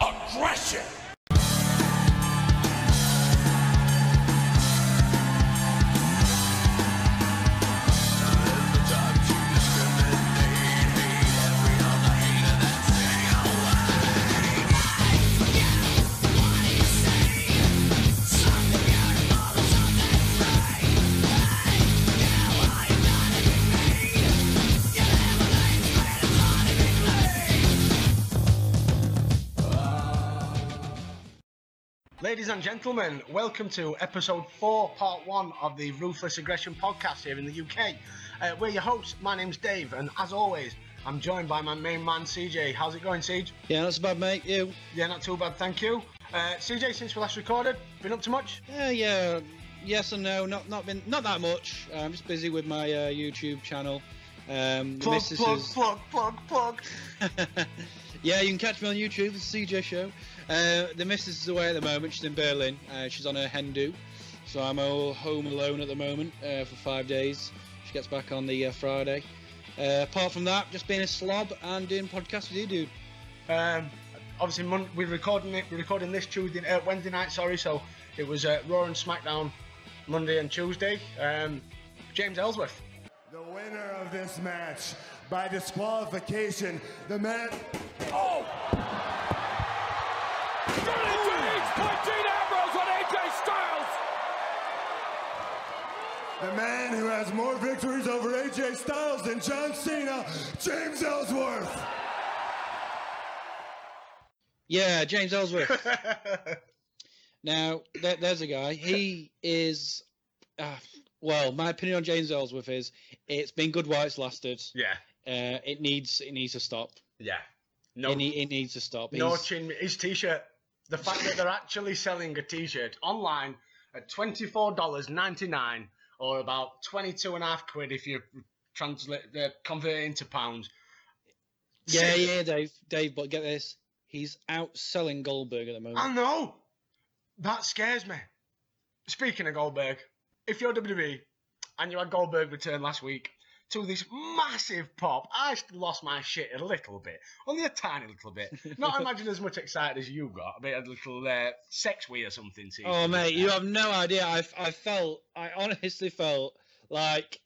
Aggression. Ladies and gentlemen, welcome to episode 4, part 1 of the Ruthless Aggression podcast here in the UK. Uh, we're your hosts, my name's Dave, and as always, I'm joined by my main man CJ. How's it going, CJ? Yeah, not so bad, mate. You? Yeah, not too bad, thank you. Uh, CJ, since we last recorded, been up to much? Yeah, yeah. Yes and no. Not not been not that much. I'm just busy with my uh, YouTube channel. Um, Plug, missus plug, plug, plug, plug. yeah, you can catch me on YouTube, it's the CJ Show. Uh, the missus is away at the moment. She's in Berlin. Uh, she's on her hen do, so I'm all home alone at the moment uh, for five days. She gets back on the uh, Friday. Uh, apart from that, just being a slob and doing podcasts with you, dude. Um, obviously, Mon- we're recording it. We're recording this Tuesday, uh, Wednesday night. Sorry, so it was uh, Raw and SmackDown Monday and Tuesday. Um, James Ellsworth. The winner of this match by disqualification, the man. Oh! Dirty James put Dean Ambrose on AJ Styles! The man who has more victories over AJ Styles than John Cena, James Ellsworth. Yeah, James Ellsworth. Now, there, there's a guy. He is, uh, well, my opinion on James Ellsworth is it's been good while it's lasted. yeah, Uh, it needs it needs to stop. yeah. No, It, need, it needs to stop. no He's- chin. His T-shirt. The fact that they're actually selling a T-shirt online at twenty four dollars ninety nine, or about twenty two and a half quid if you translate the convert it into pounds. yeah, yeah, Dave, Dave. But get this, he's outselling Goldberg at the moment. I know. That scares me. Speaking of Goldberg, if you're WWE and you had Goldberg return last week to this massive pop, I lost my shit a little bit. Only a tiny little bit. Not imagine as much excited as you got. A bit of a little uh, sex wee or something. To Oh mate, you have no idea. I, I felt, I honestly felt like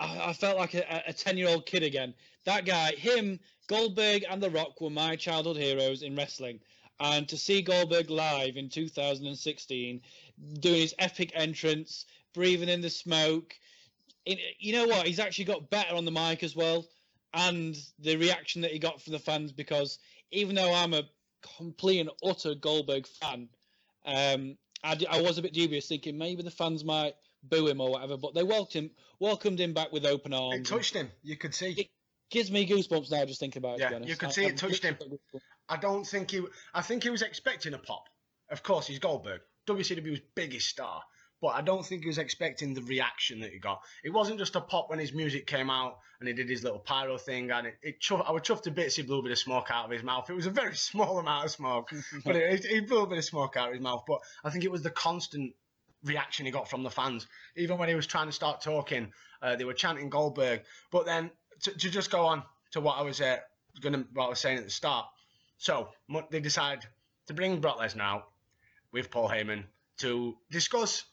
I, I felt like a, a ten-year-old kid again. That guy, him, Goldberg, and The Rock were my childhood heroes in wrestling. And to see Goldberg live in 2016, doing his epic entrance, breathing in the smoke, you know what? He's actually got better on the mic as well, and the reaction that he got from the fans. Because even though I'm a complete and utter Goldberg fan, um, I, d- I was a bit dubious, thinking maybe the fans might boo him or whatever, but they welcomed him, welcomed him back with open arms. It touched him. You could see. It gives me goosebumps now just thinking about it. Yeah, you could I- see it I'm touched him. literally got goosebumps. I don't think he. I think he was expecting a pop. Of course, he's Goldberg, WCW's biggest star. But I don't think he was expecting the reaction that he got. It wasn't just a pop when his music came out and he did his little pyro thing, and it, it chuff, I was chuffed to bits. He blew a bit of smoke out of his mouth. It was a very small amount of smoke, but it, he blew a bit of smoke out of his mouth. But I think it was the constant reaction he got from the fans. Even when he was trying to start talking, uh, they were chanting Goldberg. But then to, to just go on to what I was uh, gonna, what I was saying at the start. So they decide to bring Brock Lesnar out with Paul Heyman to discuss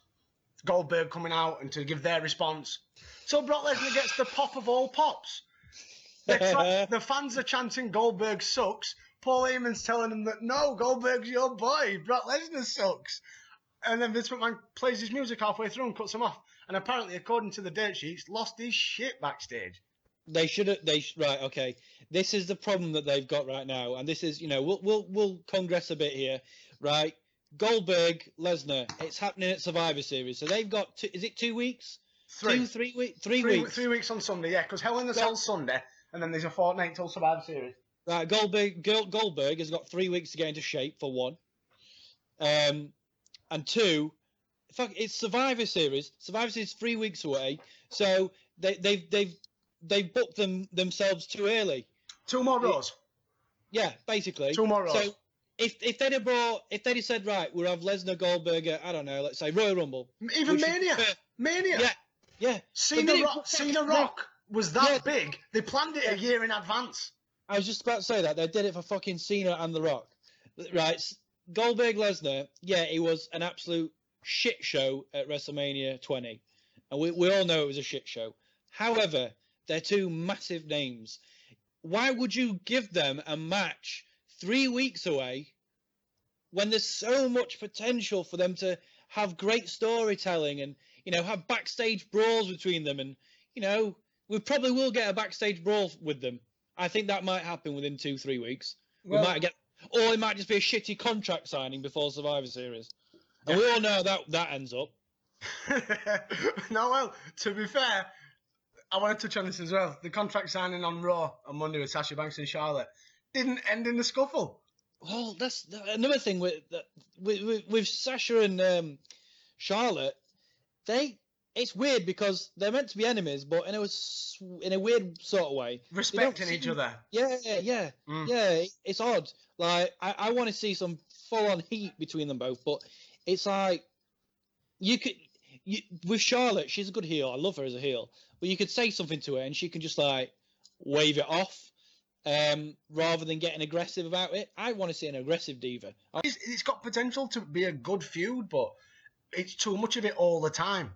Goldberg coming out and to give their response. So Brock Lesnar gets the pop of all pops. Tra- the fans are chanting Goldberg sucks. Paul Heyman's telling them that no, Goldberg's your boy. Brock Lesnar sucks. And then Vince McMahon plays his music halfway through and cuts him off. And apparently, according to the dirt sheets, lost his shit backstage. They should have. They right. Okay. This is the problem that they've got right now, and this is you know we'll we'll we'll congress a bit here, right? Goldberg, Lesnar. It's happening at Survivor Series, so they've got. Two, is it two weeks? Three. Two, three weeks. Three, Three, weeks. three weeks on Sunday, yeah, because Hell in the Cell's Sunday, and then there's a fortnight till Survivor Series. Right, Goldberg Goldberg has got three weeks to get into shape for one, um, and two, fuck, it's Survivor Series. Survivor Series is three weeks away, so they they've they've they've booked them themselves too early. Two more rows. Yeah, basically. Two more rows. So if if they'd have brought if they'd have said right, we'll have Lesnar Goldberg I don't know, let's say Royal Rumble. Even which is- Mania. Mania. Yeah, yeah. Cena, Rock, Cena Rock was that Yeah. big. They planned it a year in advance. I was just about to say that they did it for fucking Cena and The Rock. Right, Goldberg Lesnar. Yeah, it was an absolute shit show at WrestleMania 20, and we we all know it was a shit show. However, they're two massive names. Why would you give them a match three weeks away when there's so much potential for them to have great storytelling and you know have backstage brawls between them and you know we probably will get a backstage brawl with them. I think that might happen within two three weeks. Well- we might get, or it might just be a shitty contract signing before Survivor Series. And we all know that that ends up. no, well, to be fair, I want to touch on this as well. The contract signing on Raw on Monday with Sasha Banks and Charlotte didn't end in a scuffle. Well, that's another thing with with, with, with Sasha and um, Charlotte. They it's weird because they're meant to be enemies, but in a in a weird sort of way. Respecting each other. Yeah, yeah, Mm. yeah. It's odd. Like I, I want to see some full on heat between them both, but it's like you could you, with Charlotte. She's a good heel. I love her as a heel, but you could say something to her and she can just like wave it off. Um, rather than getting aggressive about it, I want to see an aggressive diva. It's, it's got potential to be a good feud, but it's too much of it all the time.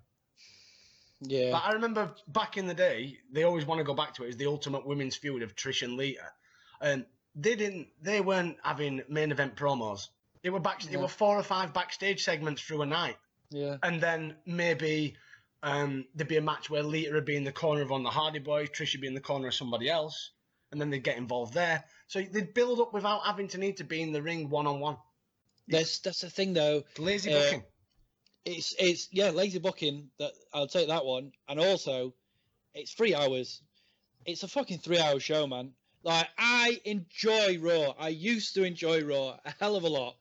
yeah, But I remember back in the day, they always want to go back to it as the ultimate women's feud of Trish and Lita, and they didn't. They weren't having main event promos. They were back. They Yeah. were four or five backstage segments through a night, yeah, and then maybe um, there'd be a match where Lita would be in the corner of one of the Hardy Boys, Trish would be in the corner of somebody else, and then they'd get involved there. So they'd build up without having to need to be in the ring one on one. that's that's the thing though. Lazy Uh, booking. It's it's yeah, lazy booking. That I'll take that one, and also it's three hours. It's a fucking three-hour show, man. Like I enjoy Raw. I used to enjoy Raw a hell of a lot,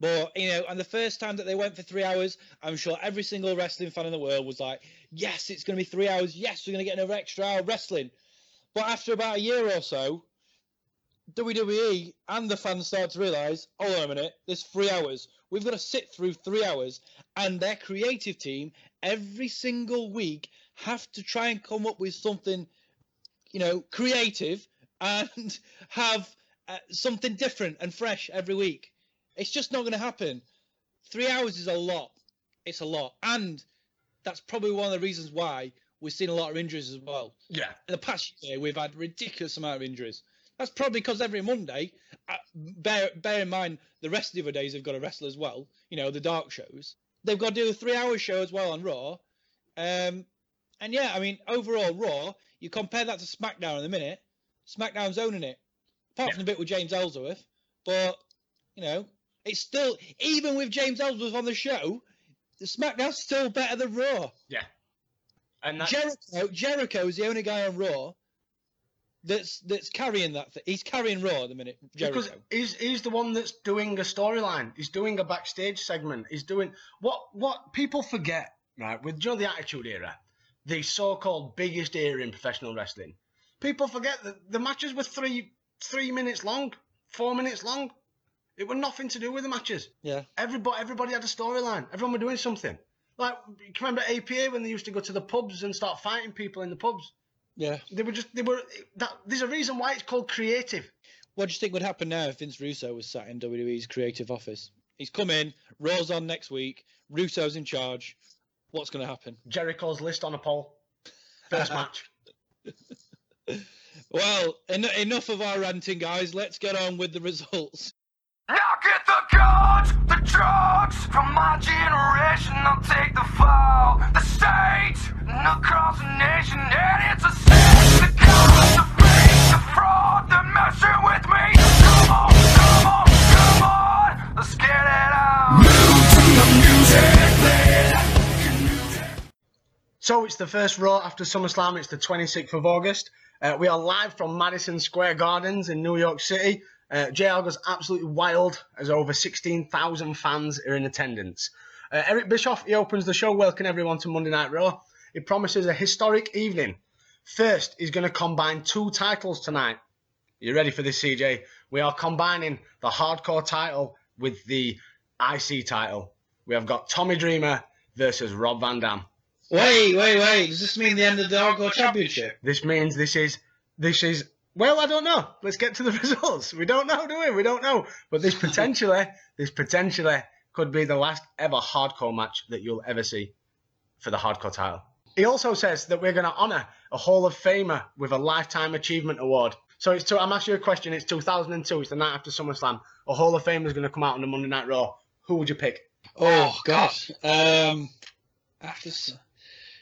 but you know, and the first time that they went for three hours, I'm sure every single wrestling fan in the world was like, "Yes, it's going to be three hours. Yes, we're going to get another extra hour of wrestling." But after about a year or so, WWE and the fans start to realize, hold on a minute, there's three hours. We've got to sit through three hours, and their creative team every single week have to try and come up with something, you know, creative and have uh, something different and fresh every week. It's just not going to happen. Three hours is a lot. It's a lot, and that's probably one of the reasons why we've seen a lot of injuries as well Yeah. in the past year we've had ridiculous amount of injuries. That's probably because every Monday, uh, bear bear in mind the rest of the other days they've got to wrestle as well. You know the dark shows. They've got to do a three-hour show as well on Raw. Um, and yeah, I mean overall Raw. You compare that to SmackDown in a minute. SmackDown's owning it, apart from the bit with James Ellsworth. But you know, it's still even with James Ellsworth on the show, the SmackDown's still better than Raw. And that, Jericho, Jericho is the only guy on Raw that's that's carrying that. Th- he's carrying Raw at the minute. Jericho. Because he's he's the one that's doing a storyline. He's doing a backstage segment. He's doing what what people forget, right? With you know the Attitude Era, the so-called biggest era in professional wrestling. People forget that the matches were three three minutes long, four minutes long. It were nothing to do with the matches. yeah, Everybody everybody had a storyline. Everyone were doing something. Like you can remember APA when they used to go to the pubs and start fighting people in the pubs. yeah. They were just they were that. There's a reason why it's called creative. What do you think would happen now if Vince Russo was sat in WWE's creative office? He's come in. Raw's on next week. Russo's in charge. What's going to happen? Jericho's list on a poll. First match. Well, en- enough of our ranting, guys. Let's get on with the results. Now get the guns, the drugs from my generation. I'll take the fall, the state, and across the nation. And it's a sin, the cops, the fake, the fraud, the messing with me. Come on, come on, come on, let's get it on. So it's the first Raw after SummerSlam. It's the 26th of August. Uh, we are live from Madison Square Gardens in New York City. Uh, JR goes absolutely wild as over 16,000 fans are in attendance. Uh, Eric Bischoff, he opens the show, welcoming everyone to Monday Night Raw. He promises a historic evening. First, he's going to combine two titles tonight. You ready for this, CJ? We are combining the hardcore title with the IC title. We have got Tommy Dreamer versus Rob Van Dam. Wait, wait, wait. Does this mean the end of the Hardcore Championship? This means this is this is Well, I don't know. Let's get to the results. We don't know, do we? We don't know. But this potentially, this potentially could be the last ever hardcore match that you'll ever see for the hardcore title. He also says that we're going to honour a Hall of Famer with a Lifetime Achievement Award. So it's to, I'm asking you a question. It's 2002. It's the night after SummerSlam. A Hall of Famer is going to come out on the Monday Night Raw. Who would you pick? Oh God. Um, after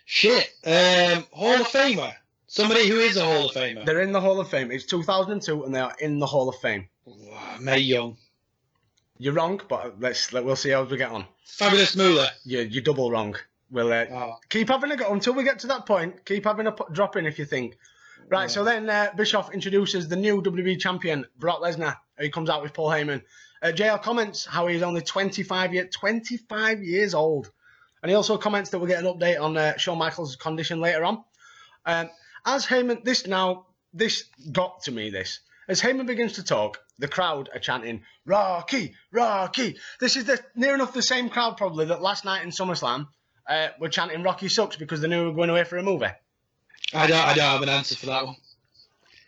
shit. Um, Hall of Famer. Somebody who is a Hall of Famer. They're in the Hall of Fame. It's 2002, and they are in the Hall of Fame. Wow, Mae Young. You're wrong, but let's let, we'll see how we get on. Fabulous Moolah. You're, you're double wrong. We'll uh, Oh, keep having a go until we get to that point. Keep having a p- drop in if you think. Right, so then uh, Bischoff introduces the new WWE champion, Brock Lesnar. He comes out with Paul Heyman. Uh, JL comments how he's only 25 year, 25 years old. And he also comments that we'll get an update on uh, Shawn Michaels' condition later on. Um, as Heyman, this now, this got to me, this. As Heyman begins to talk, the crowd are chanting, Rocky, Rocky. This is the near enough the same crowd probably that last night in SummerSlam uh, were chanting Rocky sucks because they knew we were going away for a movie. I don't. I don't have an answer for that one.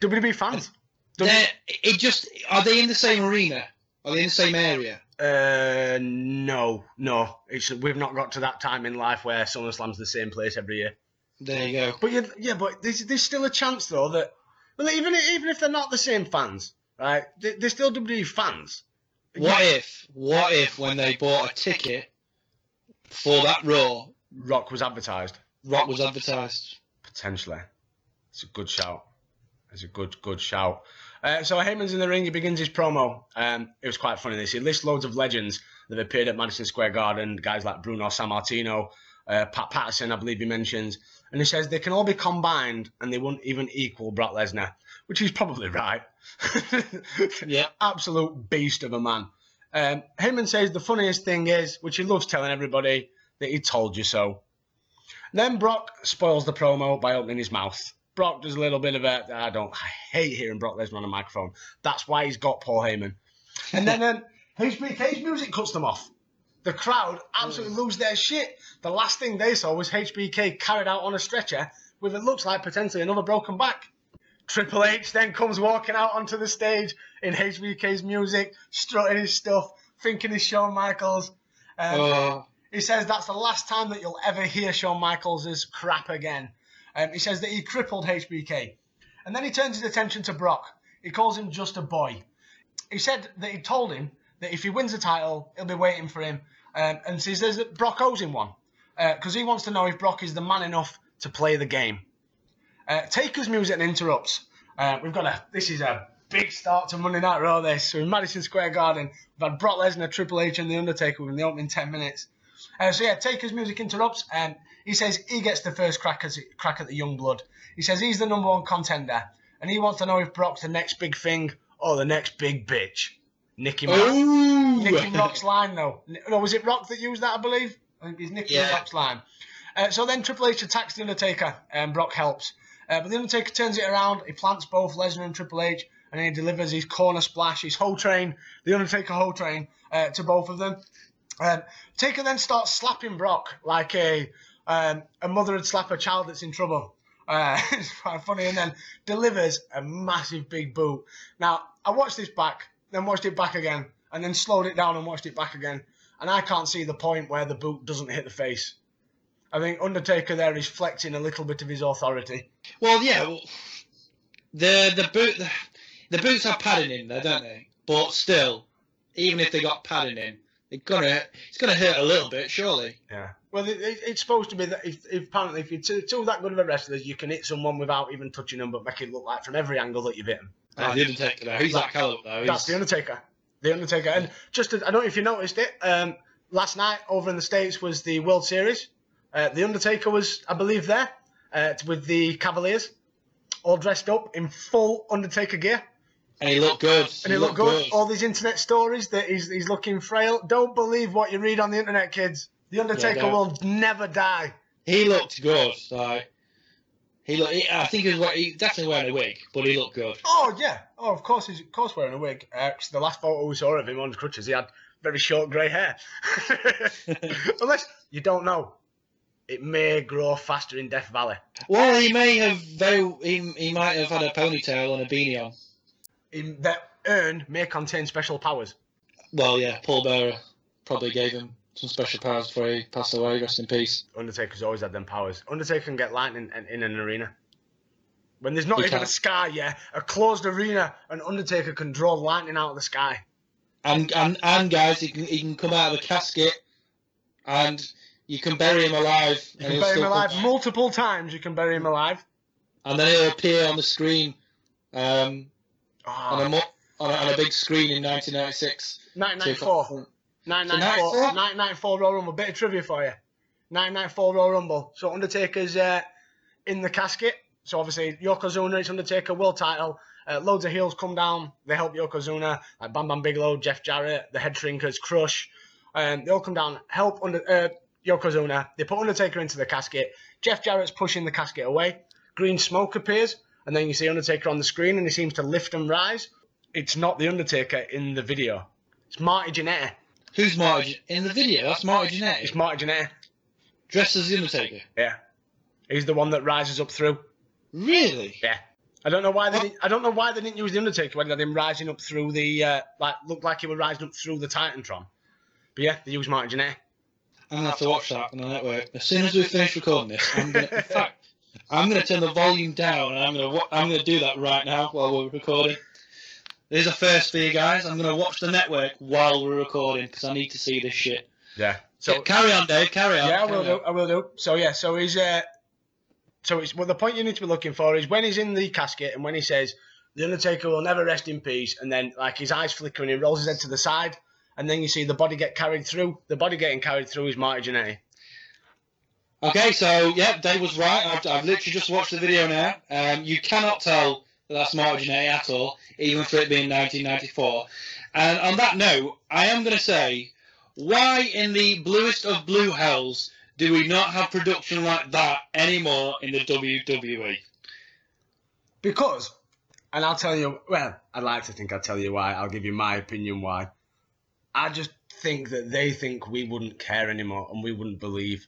WWE fans. They're, it just are they in the same arena? Are they in the same area? Uh, no, no. It's we've not got to that time in life where SummerSlam's the same place every year. There you go. But you, yeah, but there's, there's still a chance though that well, even even if they're not the same fans, right? They, they're still WWE fans. What if? What if when they bought a ticket for that Raw, Rock was advertised Rock was advertised? potentially? It's a good shout. It's a good good shout. Uh, so Heyman's in the ring. He begins his promo. Um, it was quite funny. This he lists loads of legends that have appeared at Madison Square Garden. Guys like Bruno Sammartino, uh, Pat Patterson, I believe he mentions. And he says they can all be combined and they won't even equal Brock Lesnar, which he's probably right. Yeah. Absolute beast of a man. Um, Heyman says the funniest thing is, which he loves telling everybody, that he told you so. Then Brock spoils the promo by opening his mouth. Brock does a little bit of a, I don't, I hate hearing Brock Lesnar on a microphone. That's why he's got Paul Heyman. And then um, HBK's music cuts them off. The crowd absolutely lose their shit. The last thing they saw was HBK carried out on a stretcher with it looks like potentially another broken back. Triple H then comes walking out onto the stage in HBK's music, strutting his stuff, thinking he's Shawn Michaels. Um, Oh, he says that's the last time that you'll ever hear Shawn Michaels' crap again. Um, he says that he crippled HBK. And then he turns his attention to Brock. He calls him just a boy. He said that he told him that if he wins the title, he'll be waiting for him. Um, and he says that Brock owes him one. Because he wants to know if Brock is the man enough to play the game. Uh, Taker's music interrupts. Uh, we've got a. This is a big start to Monday Night Raw. This so in Madison Square Garden, we've had Brock Lesnar, Triple H, and The Undertaker within the opening ten minutes. Uh, so yeah, Taker's music interrupts, and he says he gets the first crack at crack at the young blood. He says he's the number one contender, and he wants to know if Brock's the next big thing or the next big bitch. Nicky Rock. oh. Nicky Rock's line though. No, was it Rock that used that? I believe. I think it's Nicky Yeah. Rock's line. Uh, so then Triple H attacks the Undertaker, and Brock helps. Uh, but the Undertaker turns it around. He plants both Lesnar and Triple H, and then he delivers his corner splash, his whole train, the Undertaker whole train, uh, to both of them. Um, Taker then starts slapping Brock like a um, a mother would slap a child that's in trouble. Uh, it's quite funny, and then delivers a massive big boot. Now I watched this back, then watched it back again, and then slowed it down and watched it back again, and I can't see the point where the boot doesn't hit the face. I think Undertaker there is flexing a little bit of his authority. Well, yeah. Well, the the boot the, the boots have padding in there, don't they? But still, even if they got padding in, they're gonna it's gonna hurt a little bit, surely. Yeah. Well, it, it, it's supposed to be that if, if apparently if you're two, two that good of a wrestlers, you can hit someone without even touching them, but make it look like from every angle that you've hit them. Oh, the Undertaker though, who's that caliber though? That's the Undertaker. The Undertaker. And just, to, I don't know if you noticed it, um, last night over in the States was the World Series. Uh, the Undertaker was, I believe, there uh, with the Cavaliers, all dressed up in full Undertaker gear. and he looked good. And he looked good. All these internet stories that he's, he's looking frail. Don't believe what you read on the internet, kids. The Undertaker don't. will never die. He looked good. So he looked. He, I think he was he definitely wearing a wig, but he looked good. Oh yeah. Oh, of course he's of course wearing a wig. Uh, 'cause the last photo we saw of him on crutches, he had very short grey hair. Unless you don't know. it may grow faster in Death Valley. Well, he may have very he, he might have had a ponytail and a beanie on. In, that urn may contain special powers. Well, yeah, Paul Bearer probably gave him some special powers before he passed away. Rest in peace. Undertaker's always had them powers. Undertaker can get lightning in, in an arena. When there's not He even a sky, yeah, a closed arena, an Undertaker can draw lightning out of the sky. And and and guys, he can he can come out of the casket, and you can bury him alive. You can bury him alive come- multiple times. You can bury him alive. and then he'll appear on the screen, um, on a Oh, mo- on a, on a big screen in 1996. 1994. 994, 94? 994 Royal Rumble. Bit of trivia for you. 994 Royal Rumble. So Undertaker's uh, in the casket. So obviously Yokozuna, it's Undertaker world title. Uh, loads of heels come down. They help Yokozuna, like Bam Bam Bigelow, Jeff Jarrett, the Head Shrinkers, Crush. Um, they all come down, help under uh, Yokozuna. They put Undertaker into the casket. Jeff Jarrett's pushing the casket away. Green smoke appears, and then you see Undertaker on the screen, and he seems to lift and rise. It's not the Undertaker in the video. It's Marty Jannetty. Who's Marty in the video? That's Marty Jannetty, It's Marty Jannetty. dressed as the Undertaker. Yeah, he's the one that rises up through. Really? Yeah, I don't know why they. Didn't, I don't know why they didn't use the Undertaker when they had him rising up through the uh, like looked like he was rising up through the Titantron. But yeah, they used Marty Jannetty. I'm gonna have to watch that on the network as soon as we finish recording this. I'm gonna, in fact, I'm gonna turn the volume down and I'm gonna I'm gonna do that right now while we're recording. There's a first for you guys. I'm gonna watch the network while we're recording because I need to see this shit. Yeah. So So carry on, Dave. Carry on. yeah, I will do. I will do. So yeah, so he's uh, so it's well the point you need to be looking for is when he's in the casket and when he says the Undertaker will never rest in peace, and then like his eyes flicker and he rolls his head to the side, and then you see the body get carried through. The body getting carried through is Marty Jannetty. Okay, so yeah, Dave was right. I've, I've literally just watched the video now. Um, you cannot tell that's Marty Jannetty eh, at all, even for it being 1994. And on that note, I am going to say, why in the bluest of blue hells do we not have production like that anymore in the? WWE? Because, and I'll tell you, well, I'd like to think I'll tell you why. I'll give you my opinion why. I just think that they think we wouldn't care anymore and we wouldn't believe.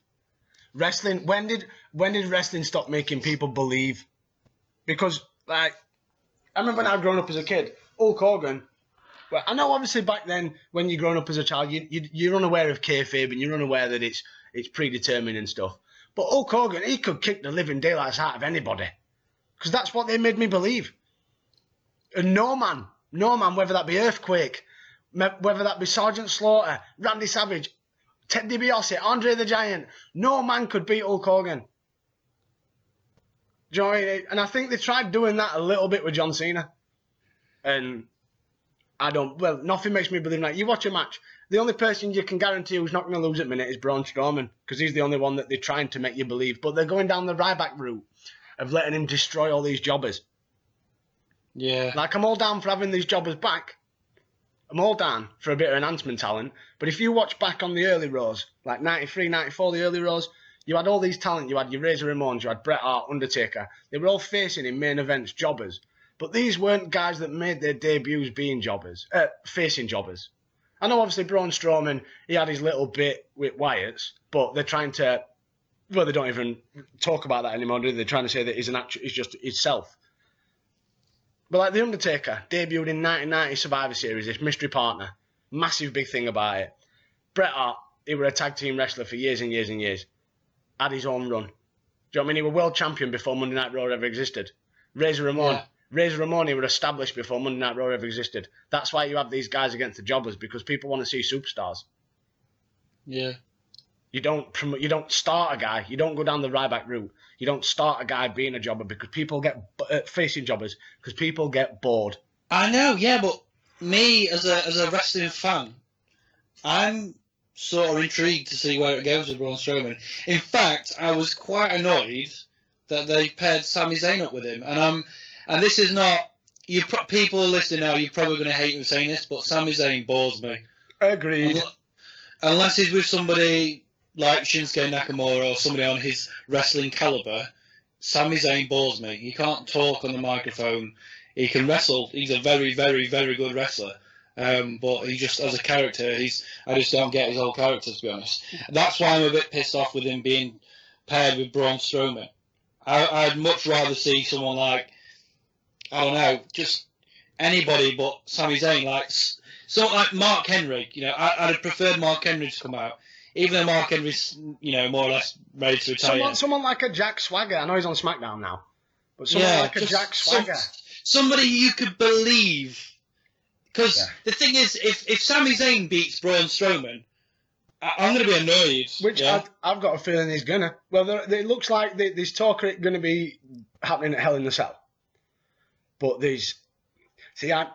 Wrestling, when did when did wrestling stop making people believe? Because, like, I remember when I growing up as a kid, Hulk Hogan. Well, I know obviously back then when you're growing up as a child, you, you, you're unaware of kayfabe and you're unaware that it's it's predetermined and stuff. But Hulk Hogan, he could kick the living daylights out of anybody because that's what they made me believe. And no man, no man, whether that be Earthquake, whether that be Sergeant Slaughter, Randy Savage, Ted DiBiase, Andre the Giant, no man could beat Hulk Hogan. Do you know I mean? And I think they tried doing that a little bit with John Cena. And I don't, well, nothing makes me believe that. You watch a match, the only person you can guarantee who's not going to lose at minute is Braun Strowman because he's the only one that they're trying to make you believe. But they're going down the Ryback route of letting him destroy all these jobbers. Yeah. Like, I'm all down for having these jobbers back. I'm all down for a bit of enhancement talent. But if you watch back on the early Raws, like 93, 94, the early Raws, you had all these talent. You had your Razor Ramones, you had Bret Hart, Undertaker. They were all facing in main events jobbers. But these weren't guys that made their debuts being jobbers, uh, facing jobbers. I know obviously Braun Strowman, he had his little bit with Wyatt's, but they're trying to, well, they don't even talk about that anymore, do they? They're trying to say that he's an actual, he's just himself. But like The Undertaker, debuted in 1990 Survivor Series, this mystery partner. Massive big thing about it. Bret Hart, he was a tag team wrestler for years and years and years. Had his own run. Do you know what I mean? He was world champion before Monday Night Raw ever existed. Razor Ramon, Yeah. Razor Ramon, he was established before Monday Night Raw ever existed. That's why you have these guys against the jobbers because people want to see superstars. Yeah. You don't promote, you don't start a guy. You don't go down the Ryback route. You don't start a guy being a jobber because people get uh, facing jobbers because people get bored. I know, yeah, but me as a as a wrestling fan, I'm sort of intrigued to see where it goes with Braun Strowman. In fact, I was quite annoyed that they paired Sami Zayn up with him, and um, and this is not you. Pro- people are listening now. You're probably going to hate me saying this, but Sami Zayn bores me. Agreed. Unle- Unless he's with somebody like Shinsuke Nakamura or somebody on his wrestling caliber, Sami Zayn bores me. He can't talk on the microphone. He can wrestle. He's a very, very, very good wrestler. Um, but he just, as a character, he's. I just don't get his whole character, to be honest. That's why I'm a bit pissed off with him being paired with Braun Strowman. I, I'd much rather see someone like I don't know, just anybody but Sami Zayn, like sort of like Mark Henry. You know, I, I'd have preferred Mark Henry to come out, even though Mark Henry's you know more or less ready to retire. Someone, someone like a Jack Swagger. I know he's on SmackDown now, but someone Yeah, like a Jack some- Swagger. somebody you could believe. Because Yeah. the thing is, if if Sami Zayn beats Braun Strowman, I, I'm going to be annoyed. Which yeah? I, I've got a feeling he's gonna. Well, there, it looks like there's talk of it going to be happening at Hell in the Cell. But there's, see, I,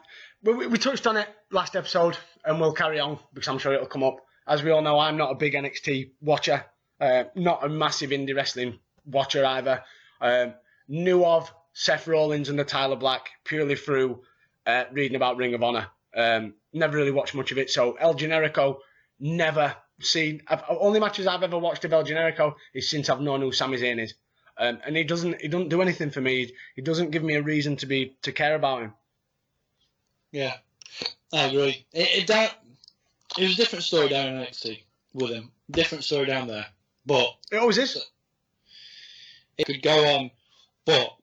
we, we- we touched on it last episode, and we'll carry on because I'm sure it'll come up. As we all know, I'm not a big NXT watcher, uh, not a massive indie wrestling watcher either. Um, knew of Seth Rollins and the Tyler Black purely through uh, reading about Ring of Honor. Um, never really watched much of it, so El Generico never seen. I've, only matches I've ever watched of El Generico is since I've known who Sami Zayn is, um, and he doesn't he doesn't do anything for me. He doesn't give me a reason to be to care about him. Yeah, I agree. It, it, down, it was a different story down in NXT with him. Different story down there. But It always is. it could go on. But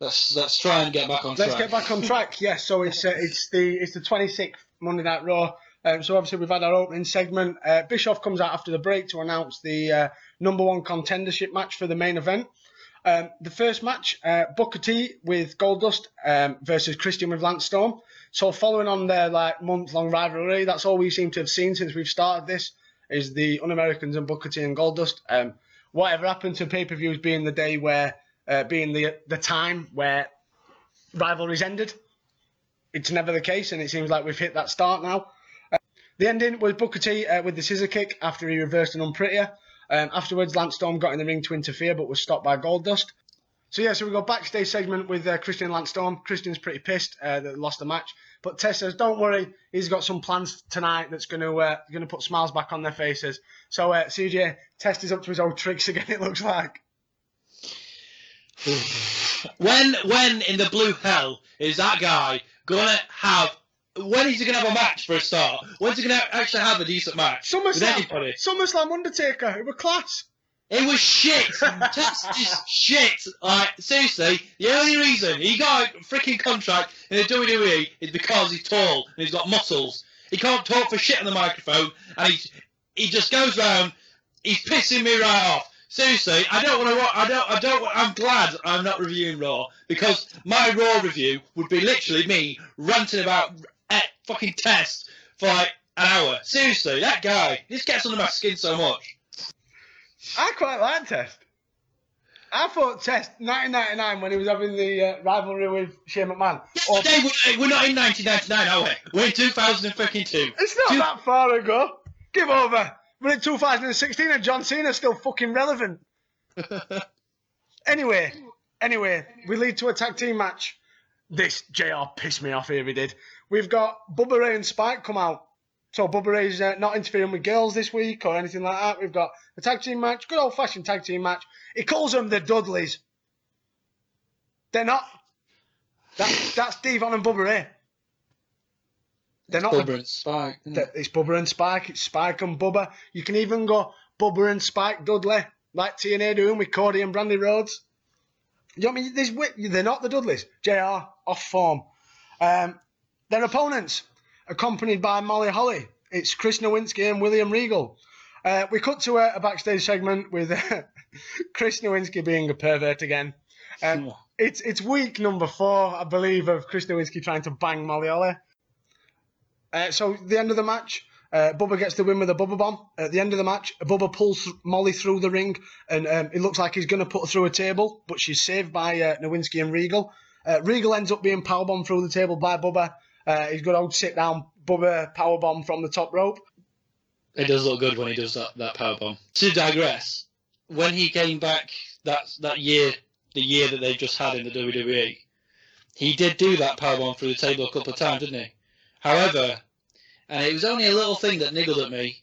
let's let's try and get back on track. Let's track. get back on track. Yes, so it's uh, it's the it's the 26th Monday Night Raw. Um, so obviously we've had our opening segment. Uh, Bischoff comes out after the break to announce the uh, number one contendership match for the main event. Um, the first match, uh, Booker T with Goldust um, versus Christian with Lance Storm. So following on their like month long rivalry, that's all we seem to have seen since we've started this is the Un-Americans and Booker T and Goldust. Um, whatever happened to pay per views being the day where uh, being the the time where rivalries ended. It's never the case, and it seems like we've hit that start now. Uh, the ending was Booker T uh, with the scissor kick after he reversed an unprettier. Um, afterwards, Lance Storm got in the ring to interfere, but was stopped by Goldust. So yeah, so we go backstage segment with uh, Christian Lance Storm. Christian's pretty pissed uh, that lost the match, but Test says, "Don't worry, he's got some plans tonight that's going to uh, going to put smiles back on their faces." So uh, CJ Test is up to his old tricks again. It looks like. when when in the blue hell is that guy gonna have? When is he gonna have a match for a start? When's he gonna actually have a decent match with SummerSlam, anybody? SummerSlam Undertaker. It was class. It was shit. Test is shit. Like seriously, the only reason he got a freaking contract in the WWE is because he's tall and he's got muscles. He can't talk for shit on the microphone, and he he just goes round. He's pissing me right off. Seriously, I don't want to. I don't. I don't. I'm glad I'm not reviewing Raw because my Raw review would be literally me ranting about fucking Test for like an hour. Seriously, that guy. This gets under my skin so much. I quite like Test. I thought Test 1999 when he was having the uh, rivalry with Shane McMahon. Or, Today we're, we're not in 1999, are we? We're in 2052. it's not Two- that far ago. Give over. We're in 2016 and John Cena's still fucking relevant. Anyway, anyway, we lead to a tag team match. This JR pissed me off here, he did. We've got Bubba Ray and Spike come out. So Bubba Ray's uh, not interfering with girls this week or anything like that. We've got a tag team match, good old fashioned tag team match. He calls them the Dudleys. They're not. That, that's Devon and Bubba Ray. They're not. the- Bubba and Spike. isn't it? that it's Bubba and Spike, it's Spike and Bubba. You can even go Bubba and Spike Dudley, like TNA doing with Cody and Brandi Rhodes. You know what I mean? There's, they're not the Dudleys. JR, off form. Um, their opponents, accompanied by Molly Holly. It's Chris Nowinski and William Regal. Uh, we cut to a, a backstage segment with uh, Chris Nowinski being a pervert again. Um, it's it's week number four, I believe, of Chris Nowinski trying to bang Molly Holly. Uh, so the end of the match, uh, Bubba gets the win with a Bubba bomb. At the end of the match, Bubba pulls Molly through the ring, and um, it looks like he's going to put her through a table, but she's saved by uh, Nowinski and Regal. Uh, Regal ends up being powerbombed through the table by Bubba. Uh, he's got old sit down Bubba powerbomb from the top rope. It does look good when he does that, that power bomb. To digress, when he came back that that year, the year that they've just had in the WWE, he did do that power bomb through the table a couple of times, didn't he? However, and it was only a little thing that niggled at me.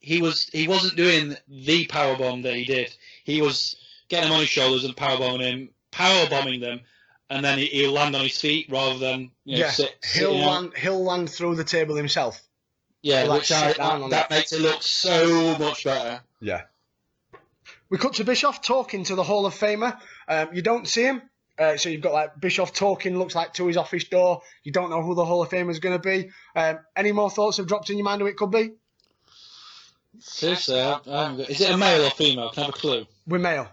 He was he wasn't doing the power bomb that he did. He was getting them on his shoulders and power bombing him, power bombing them, and then he, he'll land on his feet rather than you know, yeah, sit, he'll land, he'll land through the table himself. Yeah, like which I, on that makes it look so much better. Yeah. We cut to Bischoff talking to the Hall of Famer. Um, you don't see him. Uh, so you've got like Bischoff talking, looks like to his office door. You don't know who the Hall of Famer is going to be. Um, any more thoughts have dropped in your mind who it could be? Seriously, I- I haven't got- is it a male or female? Can I have a clue? We're male.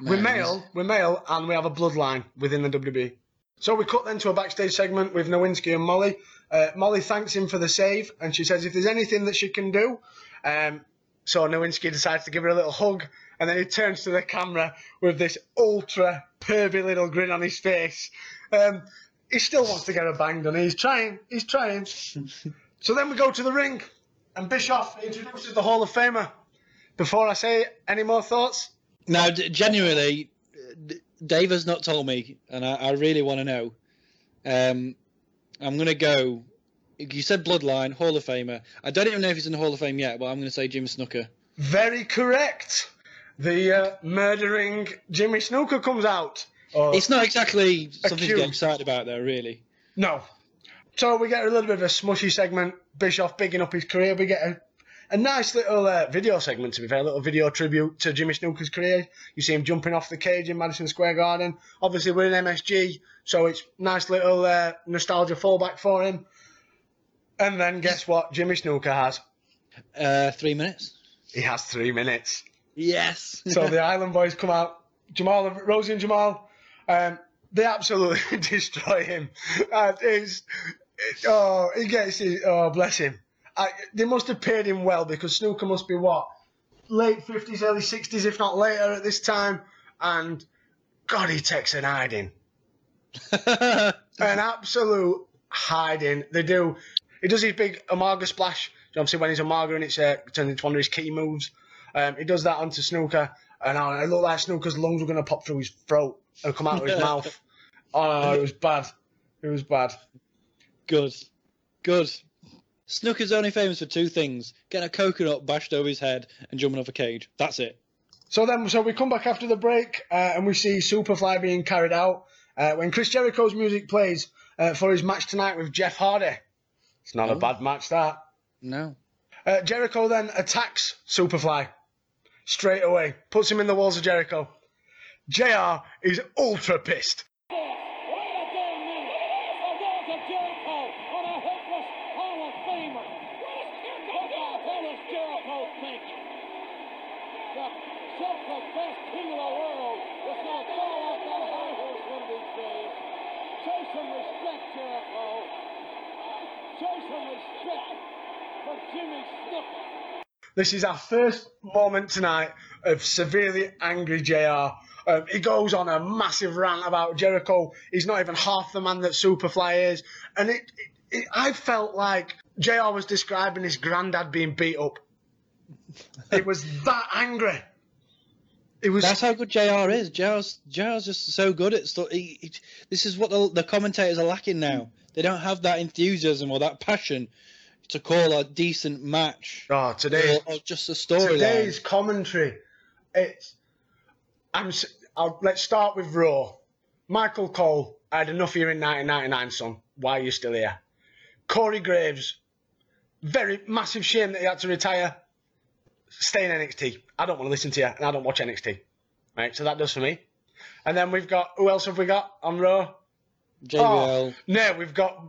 We're male, we're male, and we have a bloodline within the WB. So we cut then to a backstage segment with Nowinski and Molly. Uh, Molly thanks him for the save, and she says if there's anything that she can do. Um, so Nowinski decides to give her a little hug, and then he turns to the camera with this ultra pervy little grin on his face. Um, he still wants to get a banged on. He's trying. He's trying. so then we go to the ring, and Bischoff introduces the Hall of Famer. Before I say any more thoughts? Now, d- genuinely, D- Dave has not told me, and I, I really want to know. Um, I'm going to go. You said Bloodline, Hall of Famer. I don't even know if he's in the Hall of Fame yet, but I'm going to say Jim Snuka. Very correct. The uh, murdering Jimmy Snuka comes out. Oh, It's not exactly something to Accused. get excited about, though, really. no. So we get a little bit of a smushy segment. Bischoff bigging up his career. We get a, a nice little uh, video segment, to be fair, a little video tribute to Jimmy Snuka's career. You see him jumping off the cage in Madison Square Garden. Obviously, we're in MSG, so it's nice little uh, nostalgia fallback for him. And then guess what? Jimmy Snuka has. Uh, three minutes. He has three minutes. Yes. So the Island Boys come out. Jamal, Rosey and Jamal, um, they absolutely destroy him. And it's, it- oh, he gets it. Oh, bless him. I, they must have paid him well because Snuka must be what late fifties, early sixties, if not later at this time. And God, he takes an hiding, an absolute hiding. They do. He does his big Umaga splash. Obviously, when he's Umaga and it's uh, turned into one of his key moves. Um, he does that onto Snuka, and I, it looked like Snuka's lungs were going to pop through his throat and come out of his mouth. Oh, no, it was bad. It was bad. Good. Good. Snuka's only famous for two things getting a coconut bashed over his head and jumping off a cage. That's it. So then, so we come back after the break, uh, and we see Superfly being carried out. Uh, when Chris Jericho's music plays uh, for his match tonight with Jeff Hardy, it's not a bad match. That No. uh, Jericho then attacks Superfly straight away, puts him in the walls of Jericho. Jr. is ultra pissed. Show some respect for Jimmy Snuka. This is our first moment tonight of severely angry JR. Um, he goes on a massive rant about Jericho. He's not even half the man that Superfly is. And it, it, it, I felt like JR was describing his granddad being beat up. It was that angry. It was. That's how good JR is. JR's, JR's just so good at stuff. He, he, this is what the, the commentators are lacking now. They don't have that enthusiasm or that passion to call a decent match ah, oh, today. or, or just a storyline. Today's commentary. It's. I'm. I'll, let's start with Raw. Michael Cole. I had enough here in 1999, son. Why are you still here? Corey Graves. Very massive shame that he had to retire. Stay in NXT. I don't want to listen to you, and I don't watch NXT. Right, so that does for me. And then we've got who else have we got on Raw? JBL. Oh, no, we've got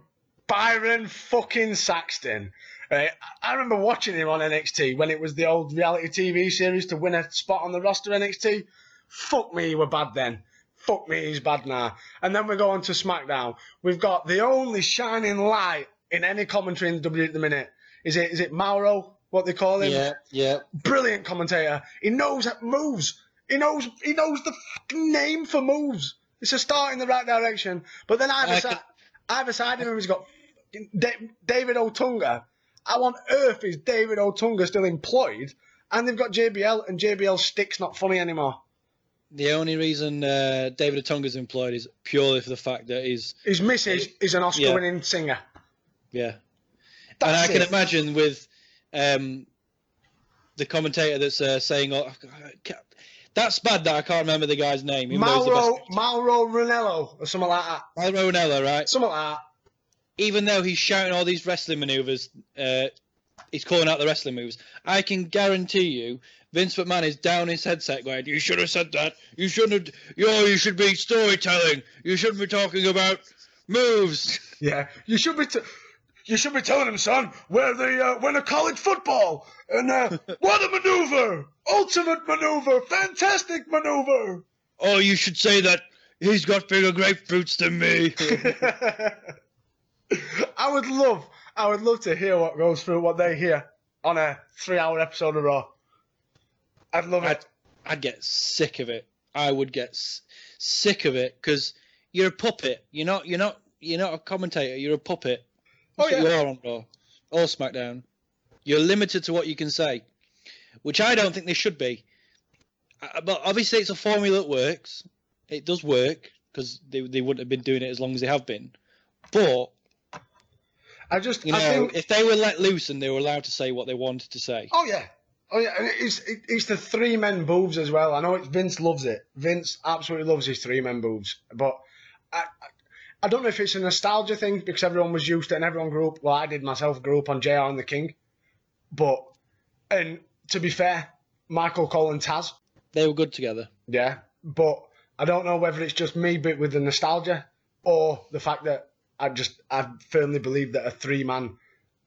Byron fucking Saxton. Right? I remember watching him on NXT when it was the old reality TV series to win a spot on the roster NXT. Fuck me, he were bad then. Fuck me, he's bad now. And then we go on to SmackDown. We've got the only shining light in any commentary in the WWE at the minute. Is it is it Mauro? What they call him? Yeah, yeah. Brilliant commentator. He knows that moves. He knows he knows the fucking name for moves. It's a start in the right direction. But then either I side, can- either side of him he's got Da- David Otunga. How on earth is David Otunga still employed? And they've got JBL, and JBL stick's not funny anymore. The only reason uh, David Otunga's employed is purely for the fact that he's His missus is an Oscar-winning singer. yeah. and I That's can imagine with um, the commentator that's uh, saying, oh, "That's bad." That I can't remember the guy's name. Mauro Mauro Ranello or something like that. Mauro Ranella, right? Something like that. Even though he's shouting all these wrestling maneuvers, uh, he's calling out the wrestling moves. I can guarantee you Vince McMahon is down his headset going, "You should have said that. You shouldn't. Have, yo, you should be storytelling. You shouldn't be talking about moves." Yeah, you should be. T- you should be telling him, son, where they uh, win a college football, and uh, what a maneuver! Ultimate maneuver! Fantastic maneuver! Oh, you should say that he's got bigger grapefruits than me. I would love, I would love to hear what goes through what they hear on a three-hour episode of Raw. I'd love I'd, it. I'd get sick of it. I would get s- sick of it because you're a puppet. You're not. You're not. You're not a commentator. You're a puppet. Oh That's what yeah, you are on Raw or SmackDown. You're limited to what you can say, which I don't think they should be. Uh, But obviously, it's a formula that works. It does work because they, they wouldn't have been doing it as long as they have been. But I just, you know, think, if they were let loose and they were allowed to say what they wanted to say, oh yeah, oh yeah, and it's it, it's the three men boobs as well. I know it, Vince loves it. Vince absolutely loves his three men boobs, but I, I I don't know if it's a nostalgia thing because everyone was used to it and everyone grew up. Well, I did myself grew up on Jr. and the King, but and to be fair, Michael Cole and Taz, they were good together. yeah, but I don't know whether it's just me bit with the nostalgia or the fact that I just I firmly believe that a three man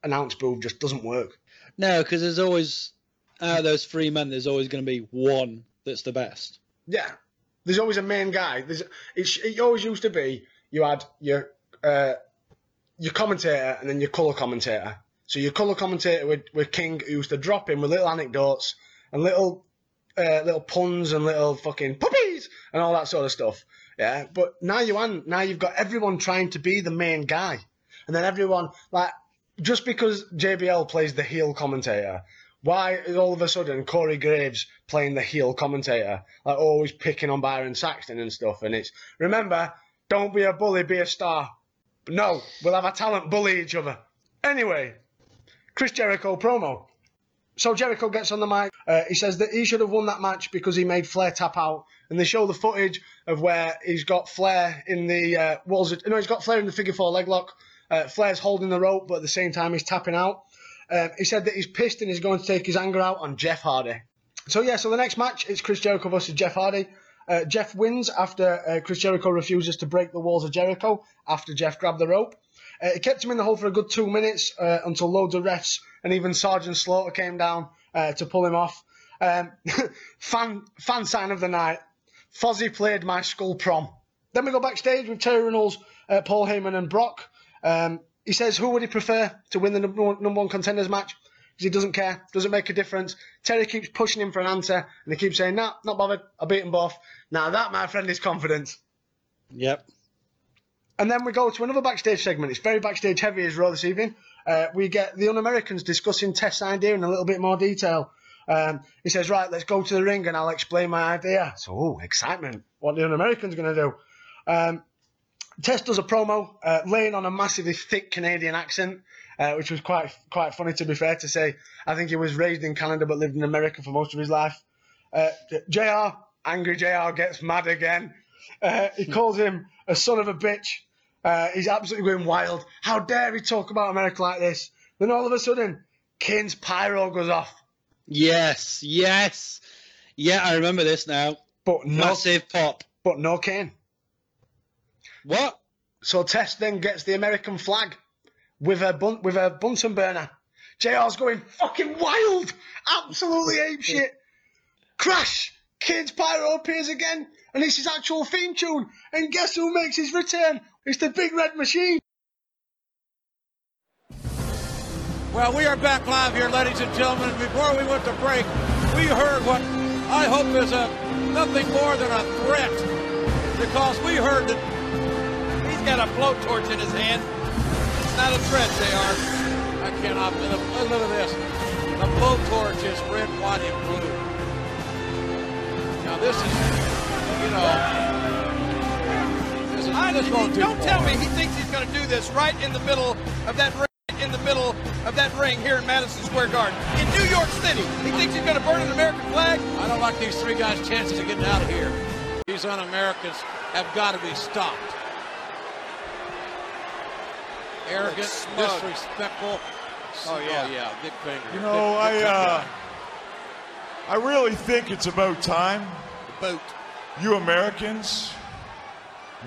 announce booth just doesn't work. No, because there's always out of those three men, there's always going to be one that's the best. Yeah, there's always a main guy. There's it, it always used to be you had your uh, your commentator and then your colour commentator. So your colour commentator with, with King who used to drop in with little anecdotes and little uh, little puns and little fucking puppies and all that sort of stuff. Yeah, but now you and now you've got everyone trying to be the main guy, and then everyone like just because JBL plays the heel commentator, why is all of a sudden Corey Graves playing the heel commentator, like always picking on Byron Saxton and stuff? And it's remember, don't be a bully, be a star. But no, we'll have a talent bully each other. Anyway, Chris Jericho promo. So Jericho gets on the mic. Uh, he says that he should have won that match because he made Flair tap out, and they show the footage of where he's got Flair in the uh, walls. Of, no, he's got Flair in the figure four leg lock. Uh, Flair's holding the rope, but at the same time he's tapping out. Um, he said that he's pissed and he's going to take his anger out on Jeff Hardy. So yeah, so the next match it's Chris Jericho versus Jeff Hardy. Uh, Jeff wins after uh, Chris Jericho refuses to break the walls of Jericho after Jeff grabbed the rope. Uh, it kept him in the hole for a good two minutes uh, until loads of refs and even Sergeant Slaughter came down uh, to pull him off. Um, fan fan sign of the night. Fozzy played my school prom. Then we go backstage with Terri Runnels, uh, Paul Heyman, and Brock. Um, he says who would he prefer to win the number one, number one contenders match? Because he doesn't care, doesn't make a difference. Terry keeps pushing him for an answer, and he keeps saying, "Nah, not bothered. I beat them both." Now that, my friend, is confidence. Yep. And then we go to another backstage segment. It's very backstage heavy as well this evening. Uh, we get the Un-Americans discussing Test's idea in a little bit more detail. Um, he says, right, let's go to the ring and I'll explain my idea. So, excitement. What the Un-Americans going to do. Um, Test does a promo, uh, laying on a massively thick Canadian accent, uh, which was quite quite funny to be fair to say. I think he was raised in Canada but lived in America for most of his life. Uh, JR, angry JR gets mad again. Uh, he calls him a son of a bitch. Uh, he's absolutely going wild. How dare he talk about America like this? Then all of a sudden, Kane's pyro goes off. Yes. Yes. Yeah, I remember this now. But no, Massive pop. but no Kane. What? So Test then gets the American flag with a bun- with a Bunsen burner. JR's going fucking wild, absolutely ape shit. Crash! Kane's pyro appears again, and it's his actual theme tune. And guess who makes his return? It's the Big Red Machine. Well, we are back live here, ladies and gentlemen. Before we went to break, we heard what I hope is a nothing more than a threat, because we heard that he's got a blowtorch in his hand. It's not a threat, Jr. I cannot believe. Look, look at this. The blowtorch is red, white, and blue. Now this is, you know, this is. I, this is don't tell far. me he thinks he's going to do this right in the middle of that ring, in the middle of that ring here in Madison Square Garden in New York City. He thinks he's going to burn an American flag. I don't like these three guys' chances of getting out of here. These un-Americans have got to be stopped. Arrogant, disrespectful. Oh, yeah. oh yeah, big finger. You know, Big- big I uh. I really think it's about time Boat. You Americans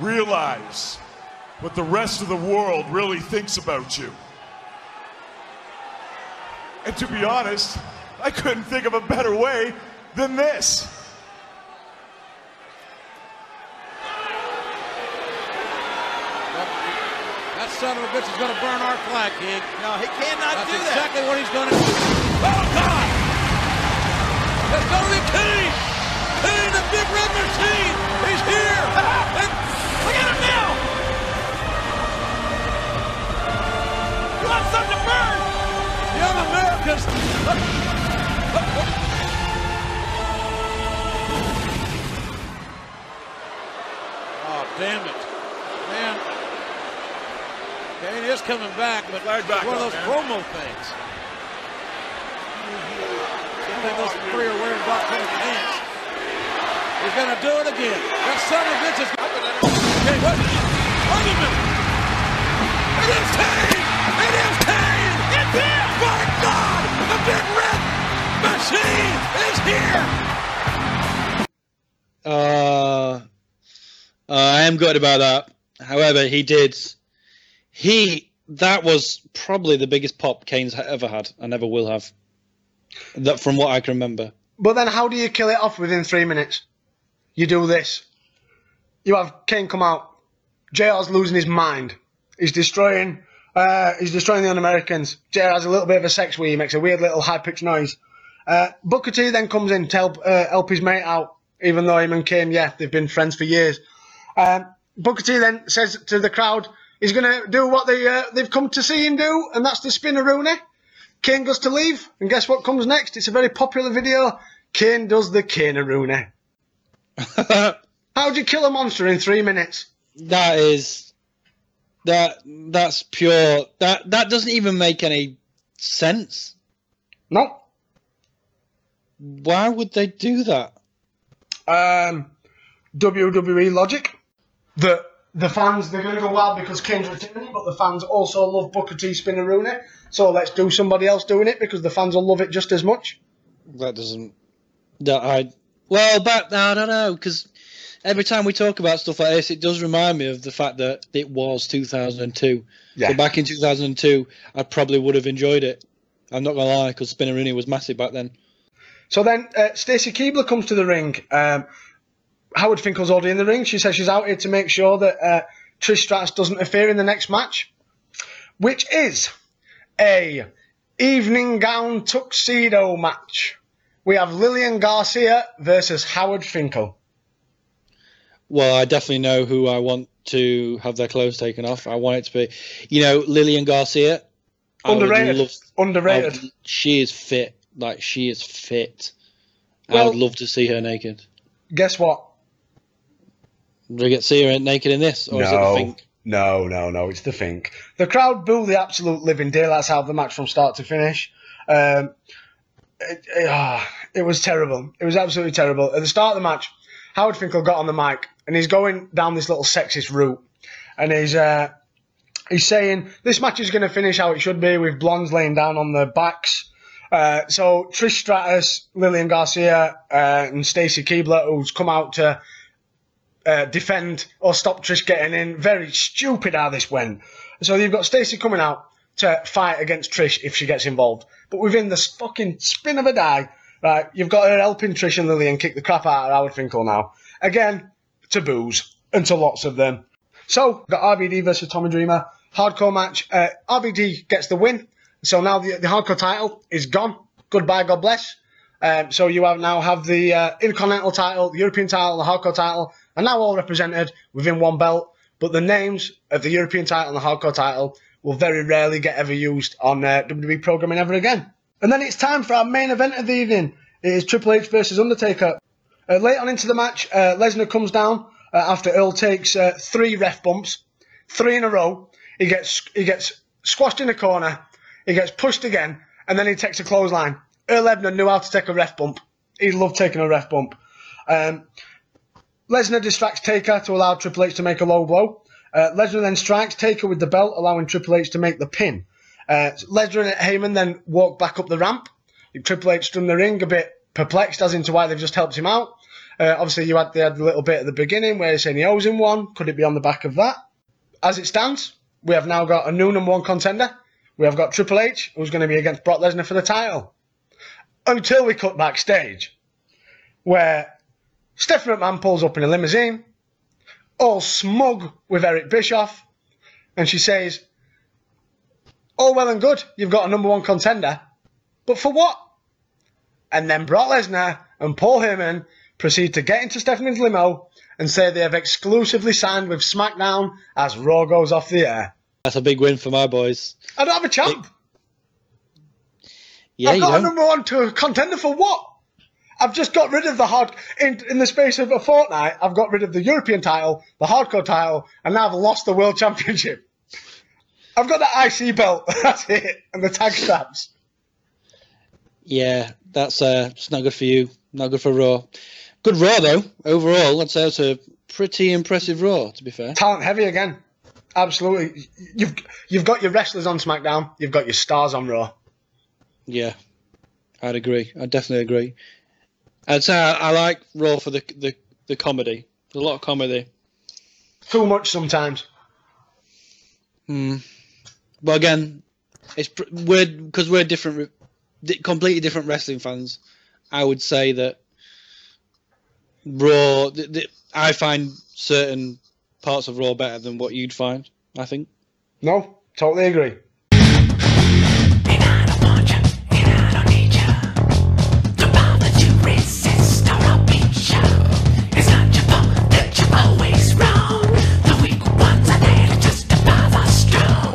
realize what the rest of the world really thinks about you. And to be honest, I couldn't think of a better way than this. That son of a bitch is going to burn our flag, King. No, he cannot That's do that. That's exactly what he's going to do. Oh, God! Americans... oh, damn it. Man. Kane is coming back, but Flag back it's one of those man. promo things. Good thing those three are wearing black pants. He's going to do it again. That son of a bitch is... Okay, what? Wait a minute. It is Kane! Machine is here! Uh, I am good about that. However, he did. He that was probably the biggest pop Kane's ever had, and ever will have. That from what I can remember. But then how do you kill it off within three minutes? You do this. You have Kane come out. JR's losing his mind. He's destroying. Uh, he's destroying the un-Americans. JR has a little bit of a sex wee. He makes a weird little high-pitched noise. Uh, Booker T then comes in to help, uh, help his mate out, even though him and Kane, yeah, they've been friends for years. Um, Booker T then says to the crowd, he's going to do what they, uh, they've come to see him do, and that's the Spinaroonie. Kane goes to leave, and guess what comes next? It's a very popular video. Kane does the Kane Rooney. How'd you kill a monster in three minutes? that is that that's pure. That that doesn't even make any sense. No. Why would they do that? Um, WWE logic. The the fans they're gonna go wild because Kane's returning, but the fans also love Booker T Spinaroonie. So let's do somebody else doing it because the fans will love it just as much. That doesn't. That I. Well, but I don't know because every time we talk about stuff like this, it does remind me of the fact that it was 2002. Yeah. So back in 2002, I probably would have enjoyed it. I'm not gonna lie, because Spinaroonie was massive back then. So then uh, Stacy Keibler comes to the ring. Um, Howard Finkel's already in the ring. She says she's out here to make sure that uh, Trish Stratus doesn't interfere in the next match, which is a evening gown tuxedo match. We have Lillian Garcia versus Howard Finkel. Well, I definitely know who I want to have their clothes taken off. I want it to be, you know, Lillian Garcia. Underrated. love- Underrated. Would- she is fit. Like she is fit. I would love to see her naked. Guess what? Do we get to see her naked in this, or is it the Fink? No, no, no, it's the Fink. The crowd booed the absolute living daylights out of the match from start to finish. Um, it, it- ah, it was terrible. It was absolutely terrible. At the start of the match, Howard Finkel got on the mic and he's going down this little sexist route, and he's uh, he's saying this match is going to finish how it should be with blondes laying down on their backs. Uh, so Trish Stratus, Lillian Garcia, uh, and Stacy Keibler, who's come out to uh, defend or stop Trish getting in. Very stupid how this went. So you've got Stacy coming out to fight against Trish if she gets involved. But within the fucking spin of a die, right, you've got her helping Trish and Lillian kick the crap out of Howard Finkel now. Again, to boos and to lots of them. So, got RVD versus Tommy Dreamer. Hardcore match. Uh, RVD gets the win. So now the, the hardcore title is gone. Goodbye, God bless. Um, so you have now have the uh, Intercontinental title, the European title, the Hardcore title, and now all represented within one belt. But the names of the European title and the Hardcore title will very rarely get ever used on uh, WWE programming ever again. And then it's time for our main event of the evening. It is Triple H versus Undertaker. Uh, late on into the match, uh, Lesnar comes down uh, after Earl takes uh, three ref bumps, three in a row. He gets he gets squashed in a corner. He gets pushed again, and then he takes a clothesline. Earl Hebner knew how to take a ref bump. He loved taking a ref bump. Um, Lesnar distracts Taker to allow Triple H to make a low blow. Uh, Lesnar then strikes Taker with the belt, allowing Triple H to make the pin. Uh, Lesnar and Heyman then walk back up the ramp. Triple H in the ring a bit perplexed as into why they've just helped him out. Uh, obviously, you had, they had the little bit at the beginning where he's saying he owes him one. Could it be on the back of that? As it stands, we have now got a new number one contender. We have got Triple H, who's going to be against Brock Lesnar for the title. Until we cut backstage, where Stephanie McMahon pulls up in a limousine, all smug with Eric Bischoff, and she says, All well and good, you've got a number one contender, but for what? And then Brock Lesnar and Paul Heyman proceed to get into Stephanie's limo and say they have exclusively signed with SmackDown as Raw goes off the air. That's a big win for my boys. I don't have a champ. Yeah, I've got a number one to contender for what? I've just got rid of the hard in in the space of a fortnight. I've got rid of the European title, the hardcore title, and now I've lost the world championship. I've got the IC belt. That's it, and the tag straps. Yeah, that's uh, it's not good for you. Not good for Raw. Good Raw though. Overall, I'd say it's a pretty impressive Raw. To be fair. Talent heavy again. Absolutely. You've you've got your wrestlers on SmackDown. You've got your stars on Raw. Yeah, I'd agree. I definitely agree. I'd say I, I like Raw for the the the comedy. There's a lot of comedy. Too much sometimes. Hmm. But again, it's we're because we're different, completely different wrestling fans. I would say that Raw. Th- th- I find certain parts of Raw better than what you'd find. I think. No, totally agree. And I don't want you, and I don't need you to bother to resist or I'll beat you. It's not your fault that you're always wrong. The weak ones are there to just to bother strong.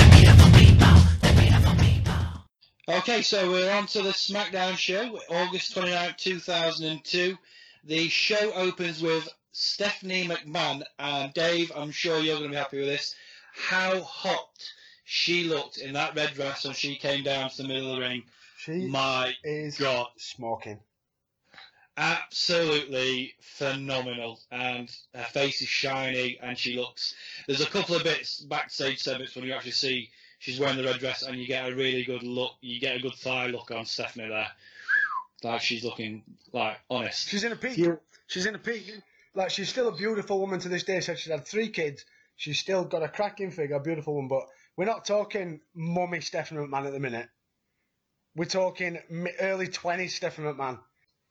The beautiful people, the beautiful people. Okay, so we're on to the SmackDown show, August 29th, 2002. The show opens with Stephanie McMahon. And Dave, I'm sure you're going to be happy with this. How hot she looked in that red dress when she came down to the middle of the ring. She My is God. smoking. absolutely phenomenal and her face is shiny and she looks there's a couple of bits backstage segments when you actually see she's wearing the red dress and you get a really good look you get a good thigh look on Stephanie there like she's looking like honest She's in a peak. She's in a peak. Like she's still a beautiful woman to this day. So she's had three kids. She's still got a cracking figure, a beautiful one. But we're not talking mummy Stephanie McMahon at the minute. We're talking early twenties Stephanie McMahon.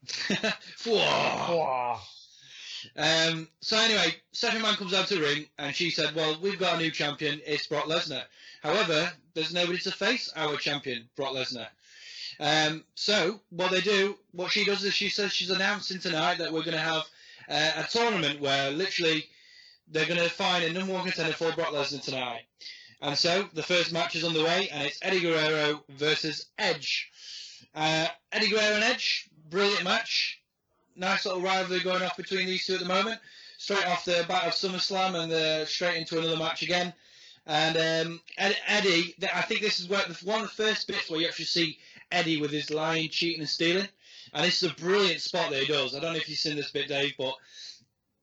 Whoa. Wow. Um, so anyway, Stephanie Man comes out to the ring and she said, "Well, we've got a new champion. It's Brock Lesnar. However, there's nobody to face our champion, Brock Lesnar." Um, so what they do, what she does is she says she's announcing tonight that we're going to have uh, a tournament where literally they're going to find a number one contender for Brock Lesnar tonight. And so the first match is on the way, and it's Eddie Guerrero versus Edge. Uh, Eddie Guerrero and Edge, brilliant match nice little rivalry going off between these two at the moment. Straight off the bat of SummerSlam and uh, straight into another match again. And um, Ed- Eddie, I think this is where one of the first bits where you actually see Eddie with his lying, cheating, and stealing. And is a brilliant spot that he does. I don't know if you've seen this bit, Dave, but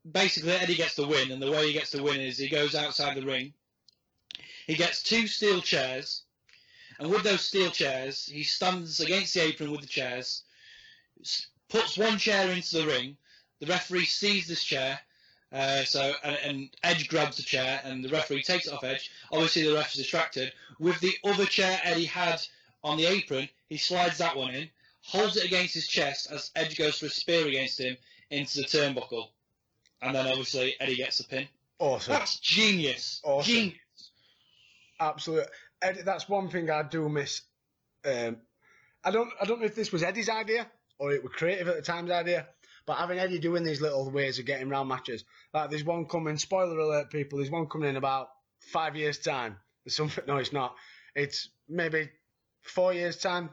basically Eddie gets the win, and the way he gets the win is he goes outside the ring. He gets two steel chairs, and with those steel chairs, he stands against the apron with the chairs, puts one chair into the ring. The referee sees this chair, uh, so and, and Edge grabs the chair, and the referee takes it off Edge. Obviously, the ref is distracted. With the other chair Eddie had on the apron, he slides that one in, holds it against his chest as Edge goes for a spear against him into the turnbuckle, and then obviously Eddie gets the pin. Awesome. That's genius. Awesome. Genius. Absolutely. Eddie, that's one thing I do miss. Um, I don't. I don't know if this was Eddie's idea or it was creative at the time's idea. But having Eddie doing these little ways of getting round matches, like there's one coming. Spoiler alert, people. There's one coming in about five years' time. There's something. No, it's not. It's maybe four years' time.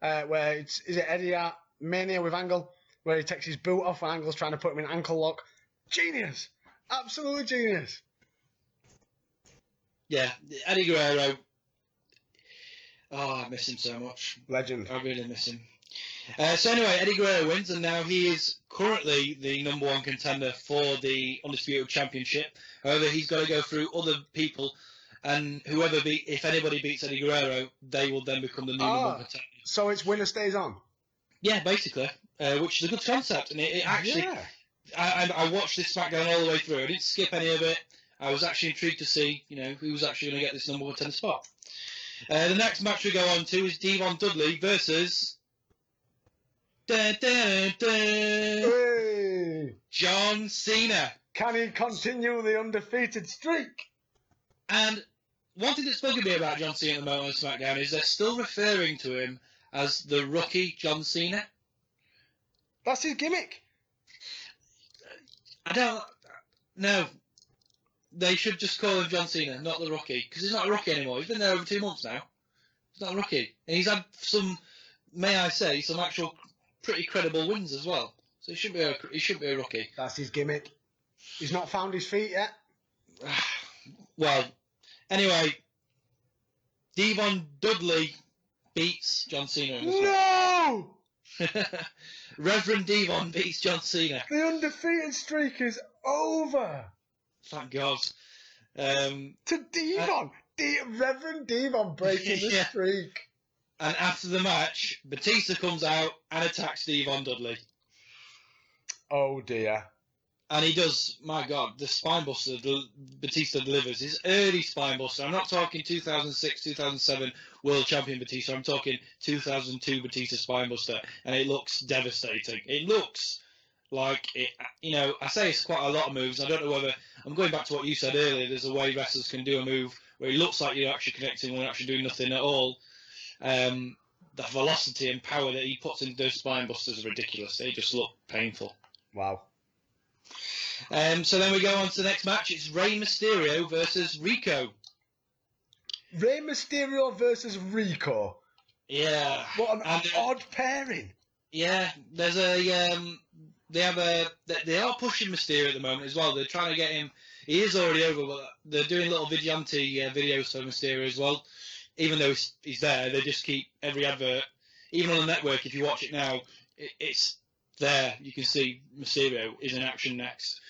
Uh, where it's is it Eddie at Mania with Angle, where he takes his boot off and Angle's trying to put him in ankle lock. Genius. Absolutely genius. Yeah, Eddie Guerrero. Oh, I miss him so much. Legend. I really miss him. Uh, so anyway, Eddie Guerrero wins, and now he is currently the number one contender for the undisputed championship. However, he's got to go through other people, and whoever beat, if anybody beats Eddie Guerrero, they will then become the new number Ah. one contender. So it's winner stays on. Yeah, basically, uh, which is a good concept, and it, it actually yeah. I, I, I watched this SmackDown all the way through. I didn't skip any of it. I was actually intrigued to see, you know, who was actually going to get this number one ten spot. Uh, the next match we go on to is D-Von Dudley versus dun, dun, Hey! John Cena. Can he continue the undefeated streak? And one thing that's bugging me about John Cena at the moment on SmackDown is they're still referring to him as the rookie John Cena. That's his gimmick. I don't. No. They should just call him John Cena, not the rookie, because he's not a rookie anymore. He's been there over two months now. He's not a rookie, and he's had some, may I say, some actual pretty credible wins as well. So he shouldn't be a he shouldn't be a rookie. That's his gimmick. He's not found his feet yet. well, anyway, D-Von Dudley beats John Cena. No! Reverend D-Von beats John Cena. The undefeated streak is over. Thank God. Um, To D-Von. De- Reverend D-Von breaking the Yeah. streak. and after the match, Batista comes out and attacks D-Von Dudley. Oh dear. And he does, my God, the spinebuster Batista delivers. His early spinebuster. I'm not talking 2006, 2007 World Champion Batista. I'm talking 2002 Batista spinebuster. And it looks devastating. It looks like it, you know, I say it's quite a lot of moves. I don't know whether, I'm going back to what you said earlier. There's a way wrestlers can do a move where it looks like you're actually connecting when you're actually doing nothing at all. Um, the velocity and power that he puts into those spinebusters are ridiculous. They just look painful. Wow. Um, so then we go on to the next match. It's Rey Mysterio versus Rico. Rey Mysterio versus Rico. Yeah. What an And, uh, odd pairing. Yeah, there's a um, they have a they, are pushing Mysterio at the moment as well. They're trying to get him. He is already over, but they're doing little vigilante uh, videos for Mysterio as well. Even though he's, he's there, they just keep every advert, even on the network. If you watch it now, it, it's there. You can see Mysterio is in action next.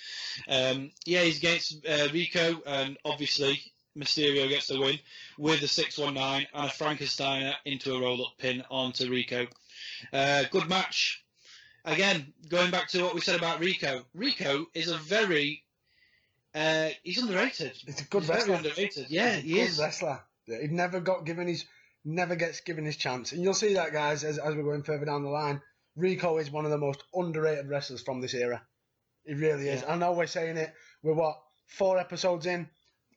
Um, yeah, he's against uh, Rico, and obviously Mysterio gets the win with a 619 and a Frankensteiner into a roll up pin onto Rico. Uh, good match. Again, going back to what we said about Rico, Rico is a very uh, he's underrated. He's a good He's wrestler. underrated. Yeah, He's a he good is. wrestler. He never got given his never gets given his chance. And you'll see that guys as, as we're going further down the line. Rico is one of the most underrated wrestlers from this era. He really is. Yeah. I know we're saying it. We're what, four episodes in?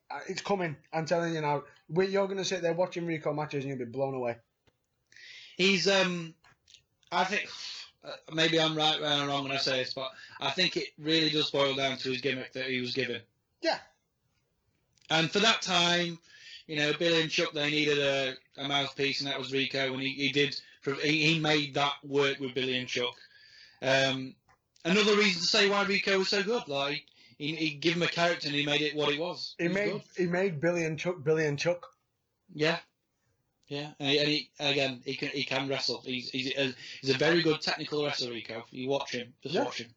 Uh, It's coming. I'm telling you now. We, you're going to sit there watching Rico matches and you'll be blown away. He's um, I think uh, maybe I'm right or I'm wrong when I say this, but I think it really does boil down to his gimmick that he was given. Yeah. And for that time, you know, Billy and Chuck they needed a, a mouthpiece, and that was Rico, and he, he did. He, he made that work with Billy and Chuck. Um, another reason to say why Rico was so good, like he, he gave him a character and he made it what he was. He was made good. he made Billy and Chuck Billy and Chuck. Yeah, yeah, and, he, and he, again, he can he can wrestle. He's he's a, he's a very good technical wrestler, Rico. You watch him, just Yeah. watch him.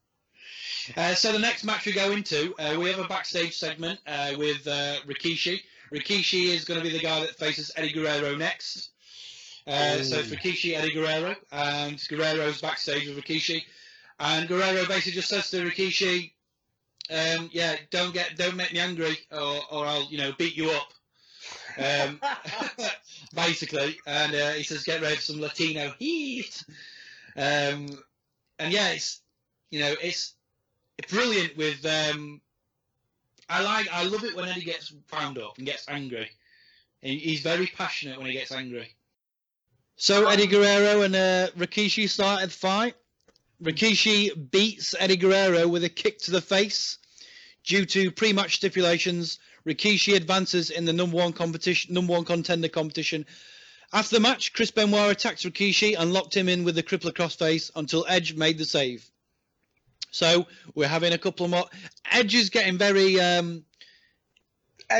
Uh, so the next match we go into, uh, we have a backstage segment uh, with uh, Rikishi. Rikishi is going to be the guy that faces Eddie Guerrero next. Uh, so it's Rikishi, Eddie Guerrero, and Guerrero's backstage with Rikishi, and Guerrero basically just says to Rikishi, um, "Yeah, don't get, don't make me angry, or, or I'll, you know, beat you up." Um, basically, and uh, he says, "Get ready for some Latino heat." Um, and yeah, it's you know, it's brilliant with. Um, I like, I love it when Eddie gets wound up and gets angry. He- He's very passionate when he gets angry. So Eddie Guerrero and uh, Rikishi started the fight. Rikishi beats Eddie Guerrero with a kick to the face. Due to pre-match stipulations, Rikishi advances in the number one competition, number one contender competition. After the match, Chris Benoit attacked Rikishi and locked him in with the crippler crossface until Edge made the save. So we're having a couple more. Edge is getting very. Um,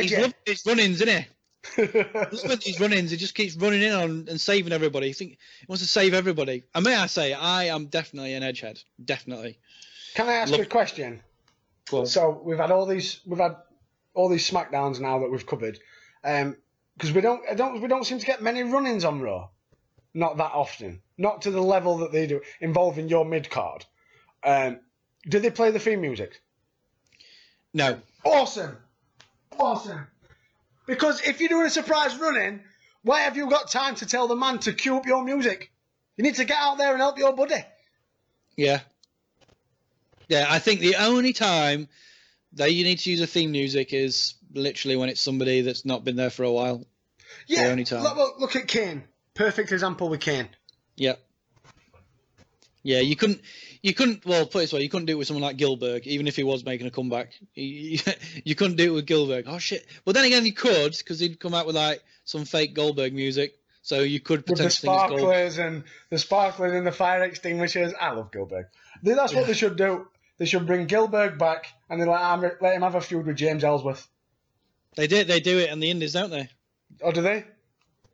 he's Edgy. loving his run-ins, isn't he? Look at these run-ins. He just keeps running in on and saving everybody. He think he wants to save everybody. And may I say, I am definitely an edgehead. Definitely. Can I ask Look- a question? Go on. So we've had all these we've had all these smackdowns now that we've covered, because we don't I don't we don't seem to get many run-ins on Raw. not that often, not to the level that they do, involving your mid card. Um, do they play the theme music? No. Awesome, awesome. Because if you're doing a surprise running, why have you got time to tell the man to cue up your music? You need to get out there and help your buddy. Yeah. Yeah, I think the only time that you need to use a theme music is literally when it's somebody that's not been there for a while. Yeah, The only time. Look, look, look at Kane. Perfect example with Kane. Yeah. Yeah, you couldn't, you couldn't. Well, put it this way, you couldn't do it with someone like Gillberg, even if he was making a comeback. You, you couldn't do it with Gillberg. Oh shit! But then again, you could because he'd come out with like some fake Goldberg music, so you could potentially. With the potentially think it's Gold. sparklers and the sparklers and the fire extinguishers. I love Gillberg. That's what they should do. They should bring Gillberg back and then let him, let him have a feud with James Ellsworth. They did, they do it in the Indies, don't they? Or do they?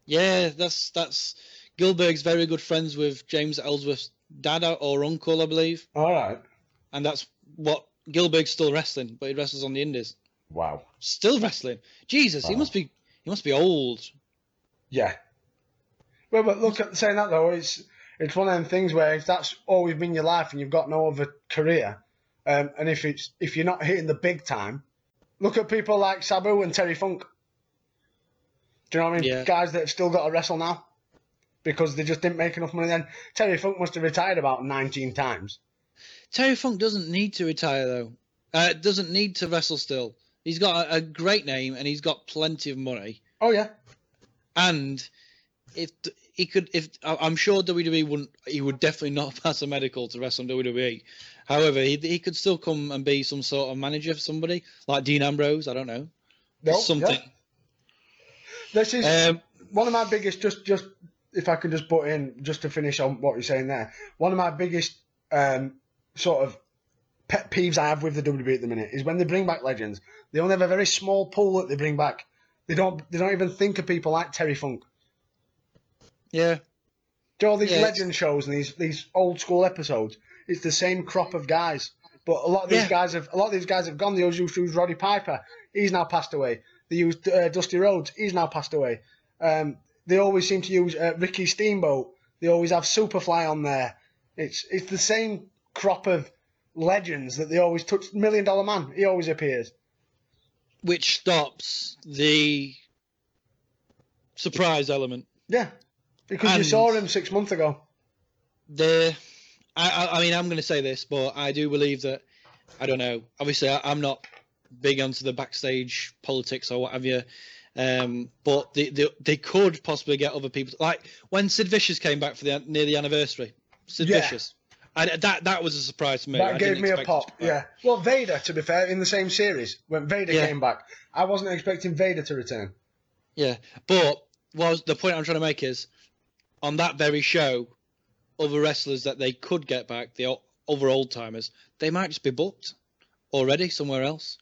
Yeah, that's that's Gillberg's very good friends with James Ellsworth's dad or uncle, I believe, All right. and that's what Gillberg's still wrestling, but he wrestles on the Indies. Wow. Still wrestling. Jesus, he must be he must be old. Yeah. Well, but look at saying that though, it's it's one of them things where if that's always been your life and you've got no other career, um, and if it's if you're not hitting the big time, look at people like Sabu and Terry Funk. Do you know what I mean? Yeah. Guys that have still got to wrestle now because they just didn't make enough money then. Terry Funk must have retired about 19 times. Terry Funk doesn't need to retire though. Uh, doesn't need to wrestle still. He's got a, a great name and he's got plenty of money. Oh yeah. And if he could, if I'm sure WWE wouldn't, he would definitely not pass a medical to wrestle in WWE. However, he he could still come and be some sort of manager for somebody like Dean Ambrose. I don't know, No, something. yeah. This is Um, one of my biggest just just if I can just put in just to finish on what you're saying there. One of my biggest um, sort of pet peeves I have with the WWE at the minute is when they bring back legends. They only have a very small pool that they bring back. They don't they don't even think of people like Terry Funk. yeah, Do all these Yeah, it's- legend shows and these these old school episodes? It's the same crop of guys. But a lot of these Yeah. guys have a lot of these guys have gone. They used to use Roddy Piper. He's now passed away. They used uh, Dusty Rhodes. He's now passed away. Um, they always seem to use uh, Ricky Steamboat. They always have Superfly on there. It's it's the same crop of legends that they always touch. Million Dollar Man. He always appears. which stops the surprise element. Yeah, because you saw him six months ago. the I, I, I mean I'm going to say this, but I do believe that I don't know. Obviously, I, I'm not big onto the backstage politics or what have you. Um, but they, they they could possibly get other people like when Sid Vicious came back for the near the anniversary. Sid Yeah. Vicious, I, that that was a surprise to me. I That gave me a pop. Yeah. Well, Vader, to be fair, in the same series when Vader Yeah. came back, I wasn't expecting Vader to return. yeah. But was the point I'm trying to make is on that very show, other wrestlers that they could get back, the other old timers, they might just be booked already somewhere else.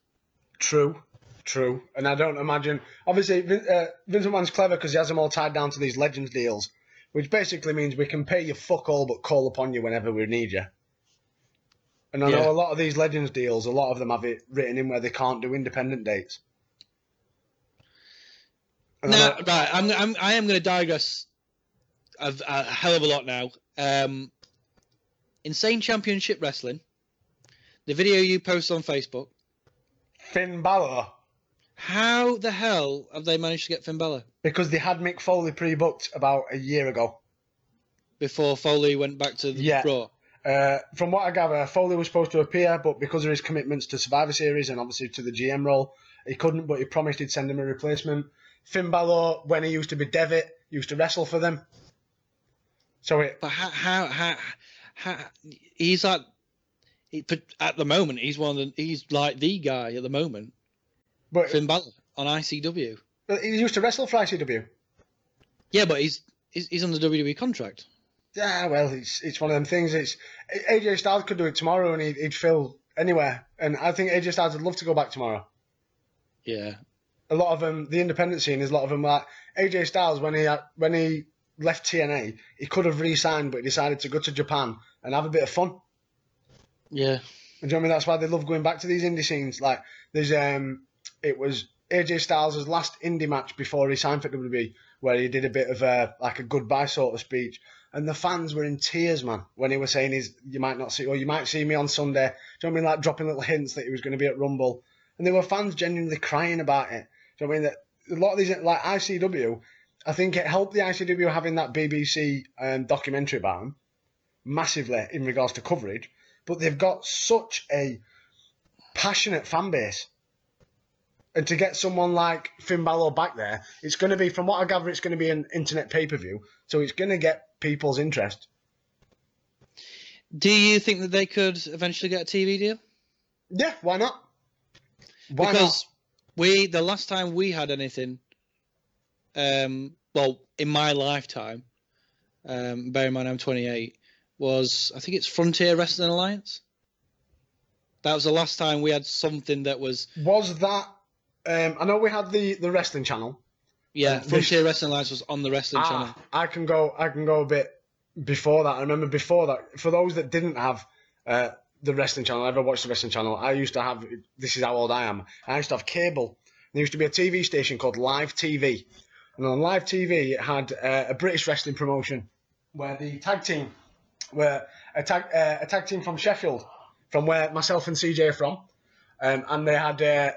True, true. And I don't imagine. Obviously, Vin, uh, Vince McMahon's clever because he has them all tied down to these Legends deals, which basically means we can pay you fuck all but call upon you whenever we need you. And I Yeah. know a lot of these Legends deals, a lot of them have it written in where they can't do independent dates. And I No, know- right. I'm, I'm I am going to digress a, a hell of a lot now. Um, Insane Championship Wrestling. The video you post on Facebook. Finn Balor, How the hell have they managed to get Finn Balor because they had Mick Foley pre-booked about a year ago. before Foley went back to the Yeah. Raw? Uh, from what I gather, Foley was supposed to appear, but because of his commitments to Survivor Series and obviously to the GM role, he couldn't. But he promised he'd send him a replacement. Finn Balor, when he used to be Devitt, used to wrestle for them. So it, But how how how, how he's like he, at the moment he's one of the he's like the guy at the moment. But Finn Balor on ICW. he used to wrestle for ICW. Yeah, but he's he's, he's on the WWE contract. Yeah, well, it's it's one of them things. It's AJ Styles could do it tomorrow and he'd, he'd fill anywhere. And I think AJ Styles would love to go back tomorrow. Yeah. a lot of them, the independent scene is a lot of them like AJ Styles when he had, when he left TNA, he could have re-signed, but he decided to go to Japan and have a bit of fun. Yeah. And do you know what I mean? That's why they love going back to these indie scenes. Like there's um, it was AJ Styles' last indie match before he signed for WWE where he did a bit of a like a goodbye sort of speech, and the fans were in tears, man, when he was saying he's you might not see or you might see me on Sunday. Do you know what I mean? Like dropping little hints that he was going to be at Rumble, and there were fans genuinely crying about it. Do you know what I mean? That a lot of these like ICW, I think it helped the ICW having that BBC um, documentary about him massively in regards to coverage, but they've got such a passionate fan base. And to get someone like Finn Balor back there, it's going to be, from what I gather, it's going to be an internet pay per view. So it's going to get people's interest. Do you think that they could eventually get a TV deal? Yeah, why not? Why because we the last time we had anything, um, well, in my lifetime, um, bear in mind I'm 28, was I think it's Frontier Wrestling Alliance. That was the last time we had something that was? Was that? Um, I know we had the the wrestling channel. yeah. Frontier Wrestling Alliance was on the wrestling channel. Ah, I can go. I can go a bit before that. I remember before that. For those that didn't have uh, the wrestling channel, ever watched the wrestling channel, I used to have. This is how old I am. I used to have cable. There used to be a TV station called Live TV, and on Live TV it had uh, a British wrestling promotion where the tag team were a tag uh, a tag team from Sheffield, from where myself and CJ are from, um, and they had uh,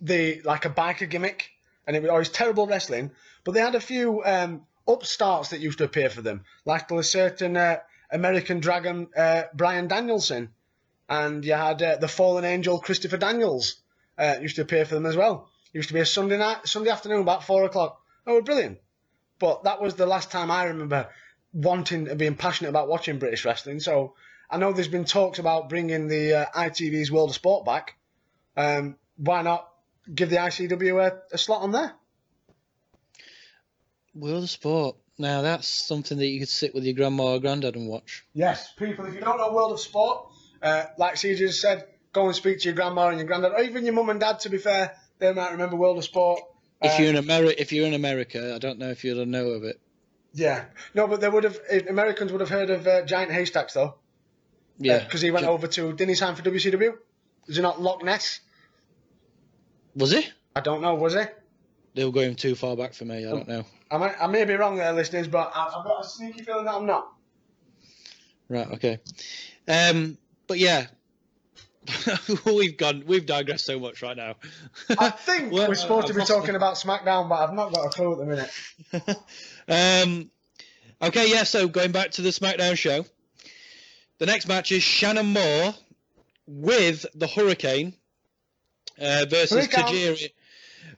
the like a biker gimmick, and it was always terrible wrestling. But they had a few um, upstarts that used to appear for them, like there was certain uh, American Dragon uh, Bryan Danielson, and you had uh, the Fallen Angel Christopher Daniels uh, used to appear for them as well. It used to be a Sunday night, Sunday afternoon, about four o'clock. Oh, brilliant! But that was the last time I remember wanting and being passionate about watching British wrestling. So I know there's been talks about bringing the uh, ITV's World of Sport back. Um, why not give the ICW a, a slot on there? World of Sport. Now that's something that you could sit with your grandma or granddad and watch. Yes, people, if you don't know World of Sport, uh, like CJ said, go and speak to your grandma and your granddad, or even your mum and dad, to be fair. They might remember World of Sport. If Uh, you're in America, if you're in America, I don't know if you'll know of it. Yeah. No, but they would have, eh, Americans would have heard of uh, Giant Haystacks, though. Yeah, Because he went over to, didn't he sign for WCW? Is he not Loch Ness? Was he? I don't know, was he? They were going too far back for me. I don't know. I, might, I may be wrong there, listeners, but I, I've got a sneaky feeling that I'm not. Right. Okay. Um. But yeah, we've gone. We've digressed so much right now. I think Well, we're supposed to be talking about SmackDown, but I've not got a clue at the minute. um. Okay. Yeah. So going back to the SmackDown show, the next match is Shannon Moore with the Hurricane uh, versus. Tajiri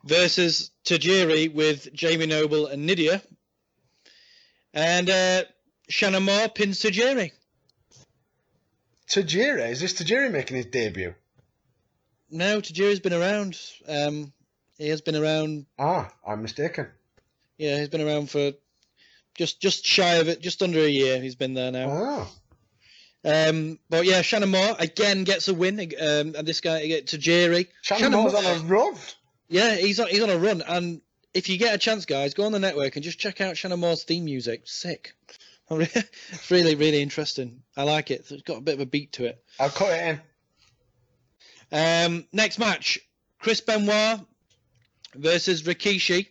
versus Tajiri with Jamie Noble and Nidia, and uh, Shannon Moore pins Tajiri. Tajiri, is this Tajiri making his debut? No, Tajiri's been around. Um, he has been around. Ah, I'm mistaken. Yeah, he's been around for just just shy of it, just under a year. He's been there now. Oh. Um, but yeah, Shannon Moore again gets a win, um, and this guy get Tajiri. Shannon Moore's on a run. Yeah, he's on he's on a run, and if you get a chance, guys, go on the network and just check out Shannon Moore's theme music. Sick. it's really really interesting. I like it. It's got a bit of a beat to it. I'll cut it in. Um, next match: Chris Benoit versus Rikishi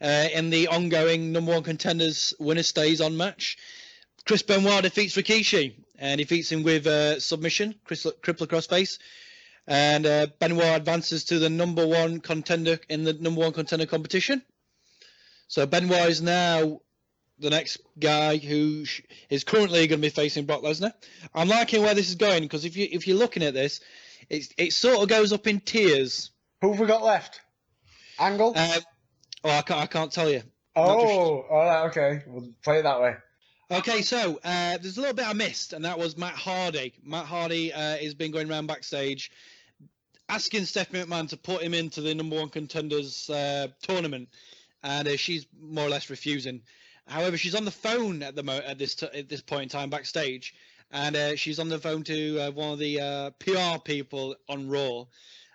uh, in the ongoing number one contenders winner stays on match. Chris Benoit defeats Rikishi and defeats him with uh, submission, Chris, crippler crossface. And uh, Benoit advances to the number one contender in the number one contender competition. So Benoit is now the next guy who sh- is currently going to be facing Brock Lesnar. I'm liking where this is going because if you if you're looking at this, it's, it sort of goes up in tiers. Who have we got left? Angle? Um, oh, I can't, I can't tell you. oh, all right, okay. We'll play it that way. Okay, so uh, there's a little bit I missed, and that was Matt Hardy. Matt Hardy uh, has been going around backstage asking Stephanie McMahon to put him into the number one contenders uh, tournament, and uh, she's more or less refusing. However, she's on the phone at the mo- at this t- at this point in time backstage, and uh, she's on the phone to uh, one of the PR people on Raw,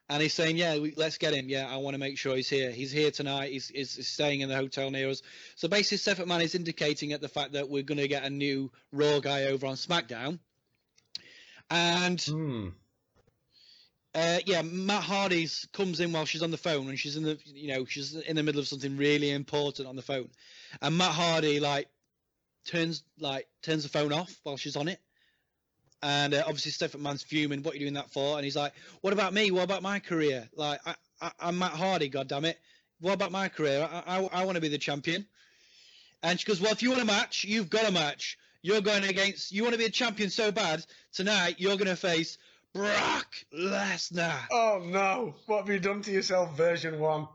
and he's saying, "Yeah, we, let's get him. Yeah, I want to make sure he's here. He's here tonight. He's, he's, he's staying in the hotel near us." So basically, Steph McMahon is indicating at the fact that we're going to get a new Raw guy over on SmackDown, and Hmm. Uh, yeah, Matt Hardy's comes in while she's on the phone and she's in the you know she's in the middle of something really important on the phone, and Matt Hardy like turns like turns the phone off while she's on it, and uh, obviously Steph McMahon's fuming. What are you doing that for? And he's like, "What about me? What about my career? Like I, I I'm Matt Hardy. God damn it! What about my career? I I, I want to be the champion." And she goes, "Well, if you want a match, you've got a match. You're going against. You want to be a champion so bad tonight. You're going to face." Brock Lesnar. Oh no! What have you done to yourself, version one?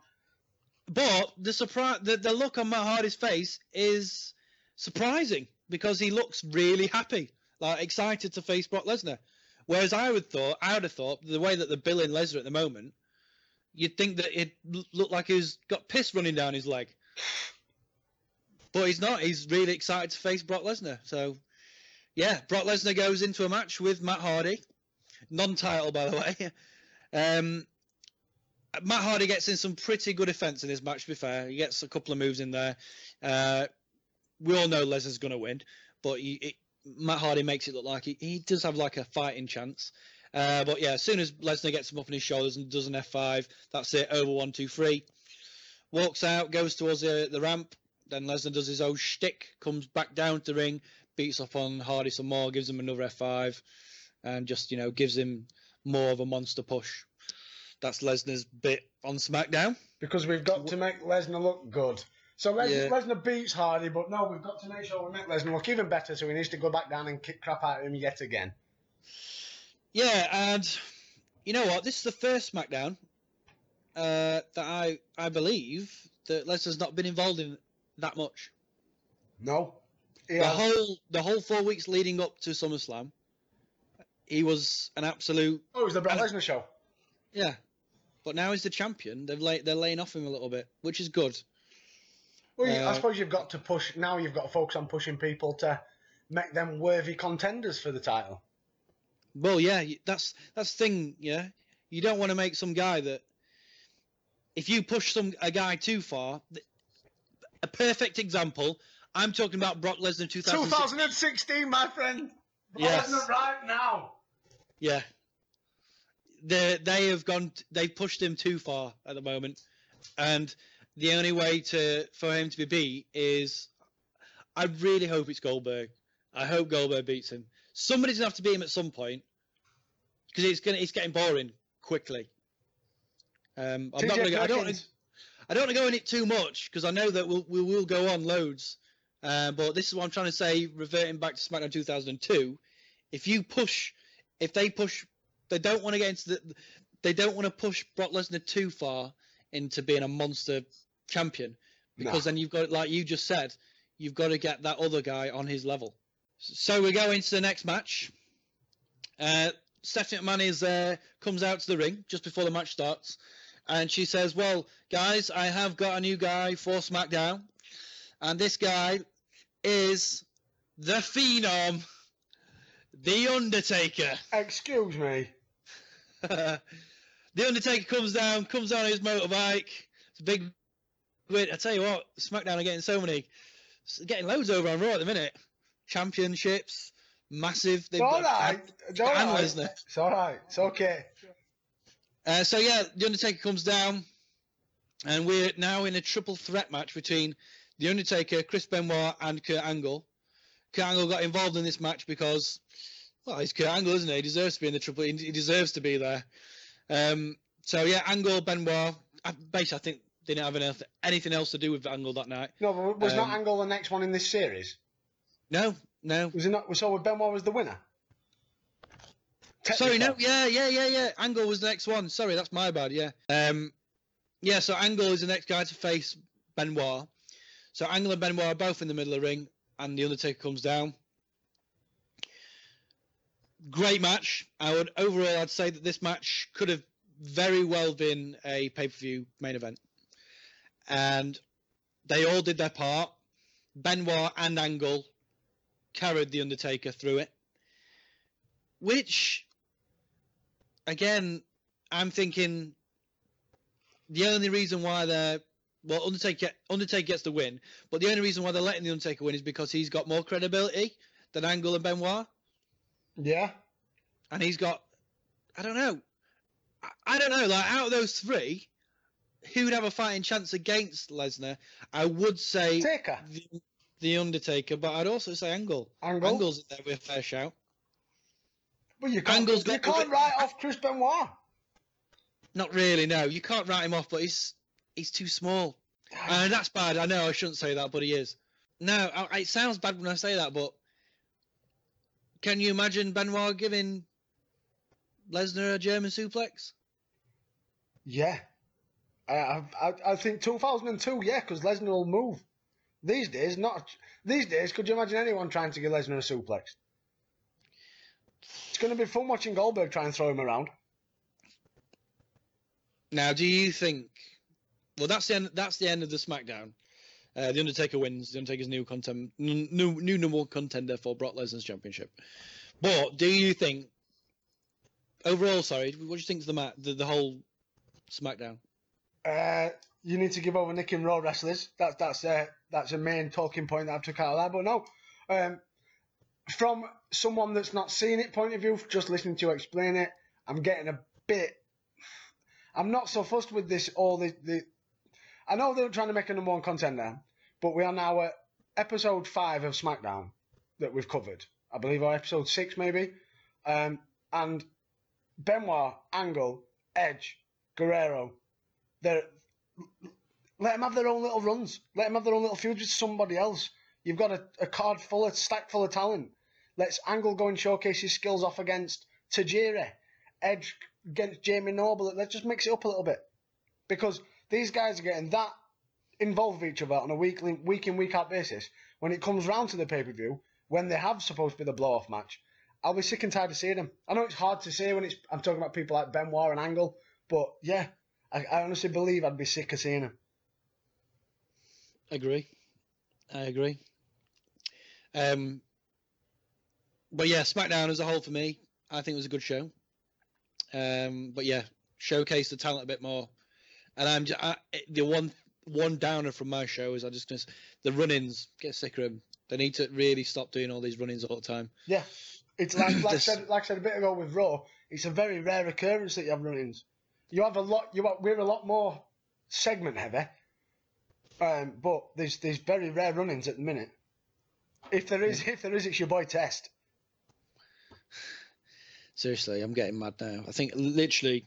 But the surprise, the, the look on Matt Hardy's face is surprising because he looks really happy, like excited to face Brock Lesnar. Whereas I would thought, I would have thought, the way that they're billing Lesnar at the moment, you'd think that it looked like he's got piss running down his leg. But he's not. He's really excited to face Brock Lesnar. So, yeah, Brock Lesnar goes into a match with Matt Hardy, non-title by the way. Um, Matt Hardy gets in some pretty good offense in this match. To be fair, he gets a couple of moves in there. Uh, we all know Lesnar's going to win, but he, it, Matt Hardy makes it look like he, he does have like a fighting chance. Uh, but yeah, as soon as Lesnar gets him up on his shoulders and does an F5, that's it. Over one, two, three. Walks out, goes towards the, the ramp. Then Lesnar does his own shtick, comes back down to the ring, beats up on Hardy some more, gives him another F5, and just you know gives him more of a monster push. That's Lesnar's bit on SmackDown. Because we've got to make Lesnar look good. So Les- Yeah. Lesnar beats Hardy, but no, we've got to make sure we make Lesnar look even better. So he needs to go back down and kick crap out of him yet again. Yeah, and you know what? This is the first SmackDown uh, that I I believe that Lesnar's not been involved in that much. No, The whole the whole four weeks leading up to SummerSlam, he was an absolute Oh, it was the Brock Lesnar show. yeah. But now he's the champion. They've lay, they're laying off him a little bit, which is good. Well, you- I Uh, suppose you've got to push now. You've got to focus on pushing people to make them worthy contenders for the title. Well, yeah, that's that's the thing. Yeah, you don't want to make some guy that if you push some a guy too far. A perfect example. I'm talking about Brock Lesnar 2006. 2016, my friend. Brock Yes. Lesnar right now. Yeah. They they have gone. They've pushed him too far at the moment, and the only way to for him to be beat is, I really hope it's Goldberg. I hope Goldberg beats him. Somebody's gonna have to beat him at some point, because it's gonna it's getting boring quickly. Um, I'm not gonna. Go, I don't. I don't want to go in it too much because I know that we'll, we will go on loads. Uh, but this is what I'm trying to say. Reverting back to SmackDown 2002, if you push, if they push, they don't want to get into the, they don't want to push Brock Lesnar too far into being a monster champion because then you've got, like you just said, you've got to get that other guy on his level. So we go into the next match. Uh, Stephanie McMahon is uh, comes out to the ring just before the match starts, and she says, "Well, guys, I have got a new guy for SmackDown, and this guy is the Phenom, the Undertaker." Excuse me. the Undertaker comes down, comes down his motorbike. It's a big win. I tell you what, SmackDown are getting so many, getting loads over on Raw at the minute. Championships, massive. It's all right. It's all and. Lesnar. It's all right. It's okay. Uh, so yeah, the Undertaker comes down, and we're now in a triple threat match between the Undertaker, Chris Benoit, and Kurt Angle. Kurt Angle got involved in this match because, well, he's Kurt Angle, isn't he? He deserves to be in the triple. He deserves to be there. Um, so yeah, Angle, Benoit. I, basically, I think didn't have anything else to do with Angle that night. No, but was not Um, Angle the next one in this series? No, no. Was it not? So Benoit was the winner. Sorry, no, yeah, yeah, yeah, yeah. Angle was the next one. Sorry, that's my bad. Yeah. Um, yeah. So Angle is the next guy to face Benoit. So Angle and Benoit are both in the middle of the ring, and the Undertaker comes down. Great match. I would overall, I'd say that this match could have very well been a pay per view main event, and they all did their part. Benoit and Angle carried the Undertaker through it, which again, I'm thinking the only reason why they're well, Undertaker Undertaker gets the win, but the only reason why they're letting the Undertaker win is because he's got more credibility than Angle and Benoit, Yeah. and he's got I don't know. I, I don't know. Like out of those three, who would have a fighting chance against Lesnar? I would say Taker. the, the Undertaker, but I'd also say Angle. Angle? Angle's in there with a fair shout. But you can't, Angle's you can't write off Chris Benoit. Not really. No, you can't write him off, but he's he's too small. And that's bad. I know I shouldn't say that, but he is. No, I, it sounds bad when I say that, but can you imagine Benoit giving Lesnar a German suplex? Yeah. I, I, I- think 2002, yeah, because Lesnar will move. These days, not. These days, could you imagine anyone trying to give Lesnar a suplex? It's going to be fun watching Goldberg try and throw him around. Now, do you think? Well, that's the end. That's the end of the SmackDown. Uh, the Undertaker wins. The Undertaker's new content, new new number one contender for Brock Lesnar's championship. But do you think overall? Sorry, what do you think of the the, the whole SmackDown? Uh, you need to give over Nick and Raw wrestlers. That's that's uh, that's a main talking point that I've took out of that. But no, um, from someone that's not seen it point of view, just listening to you explain it, I'm getting a bit. I'm not so fussed with this. All the, the I know they're trying to make a number one contender, but we are now at episode five of SmackDown that we've covered. I believe, or episode six maybe. Um, and Benoit, Angle, Edge, Guerrero, they're let them have their own little runs. Let them have their own little feuds with somebody else. You've got a, a card full of stack full of talent. Let's Angle go and showcase his skills off against Tajiri, Edge against Jamie Noble. Let's just mix it up a little bit because these guys are getting that involved with each other on a weekly, week in week out basis. When it comes round to the pay per view, when they have supposed to be the blow off match, I'll be sick and tired of seeing them. I know it's hard to say when it's I'm talking about people like Benoit and Angle, but yeah, I, I honestly believe I'd be sick of seeing them. Agree. I agree. Um, but yeah, SmackDown as a whole for me, I think it was a good show. Um, but yeah, showcase the talent a bit more. And I'm just, I, the one one downer from my show is I just gonna the run-ins get sick of them. They need to really stop doing all these run-ins all the time. Yeah, it's like like I said like I said a bit ago with Raw. It's a very rare occurrence that you have run-ins. You have a lot. You have, we're a lot more segment heavy, um, but there's there's very rare run-ins at the minute. If there is, if there is, it's your boy Test. Seriously, I'm getting mad now. I think literally,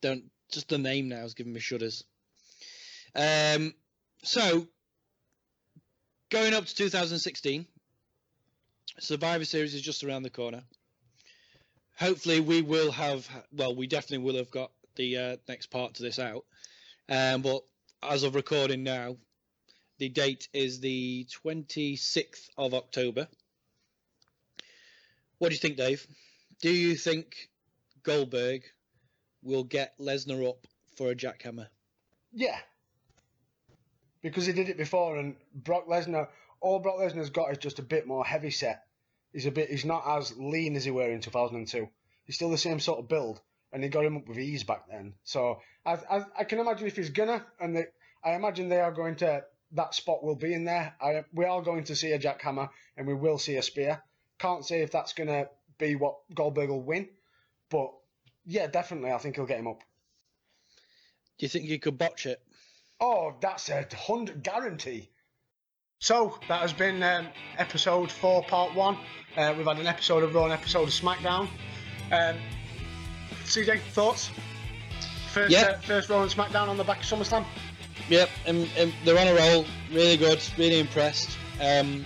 don't just the name now is giving me shudders. Um, so going up to 2016, Survivor Series is just around the corner. Hopefully, we will have. Well, we definitely will have got the uh, next part to this out. Um, but as of recording now, the date is the 26th of October. What do you think, Dave? Do you think Goldberg will get Lesnar up for a jackhammer? Yeah, because he did it before, and Brock Lesnar. All Brock Lesnar's got is just a bit more heavy set. He's a bit. He's not as lean as he were in 2002. He's still the same sort of build, and he got him up with ease back then. So I, I, I can imagine if he's gonna, and they, I imagine they are going to. That spot will be in there. I, we are going to see a jackhammer, and we will see a spear. Can't say if that's gonna be what Goldberg will win, but yeah, definitely, I think he'll get him up. Do you think he could botch it? Oh, that's a hundred guarantee. So that has been um, episode four, part one. Uh, we've had an episode of Raw, an episode of SmackDown. Um, CJ, thoughts? First, Yeah. uh, first and SmackDown on the back of SummerSlam. Yep, and, and they're on a roll. Really good. Really impressed. Um,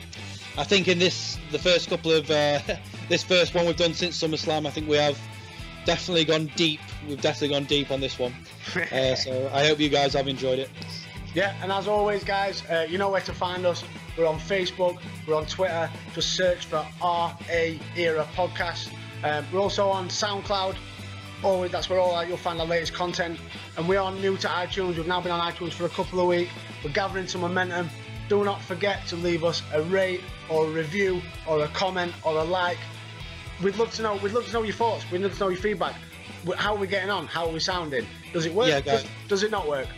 I think in this, the first couple of uh, this first one we've done since SummerSlam, I think we have definitely gone deep. We've definitely gone deep on this one. Uh, so I hope you guys have enjoyed it. Yeah, and as always, guys, uh, you know where to find us. We're on Facebook, we're on Twitter. Just search for RA Era Podcast. Um, we're also on SoundCloud. Always, that's where all you'll find our latest content. And we are new to iTunes. We've now been on iTunes for a couple of weeks. We're gathering some momentum. Do not forget to leave us a rate or a review or a comment or a like. We'd love to know. We'd love to know your thoughts. We'd love to know your feedback. How are we getting on? How are we sounding? Does it work? Yeah, guys. does, does it not work?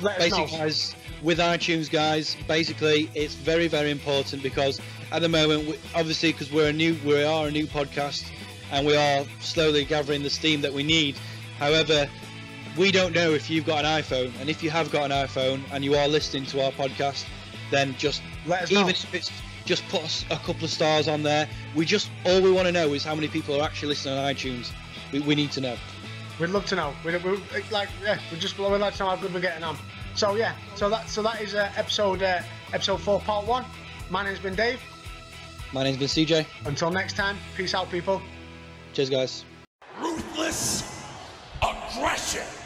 Let us know. Guys, with iTunes, guys, basically it's very, very important because at the moment, obviously, because we're a new, we are a new podcast, and we are slowly gathering the steam that we need. However, we don't know if you've got an iPhone, and if you have got an iPhone and you are listening to our podcast, then just Let us even know. if it's just put us a couple of stars on there. We just all we want to know is how many people are actually listening on iTunes. We, we need to know. We'd love to know. We'd, we like, yeah, we just we'd like to know how good we're getting on. So yeah, so that so that is uh, episode uh, episode four, part one. My name's been Dave. My name's been CJ. Until next time, peace out, people. Cheers, guys. Ruthless aggression.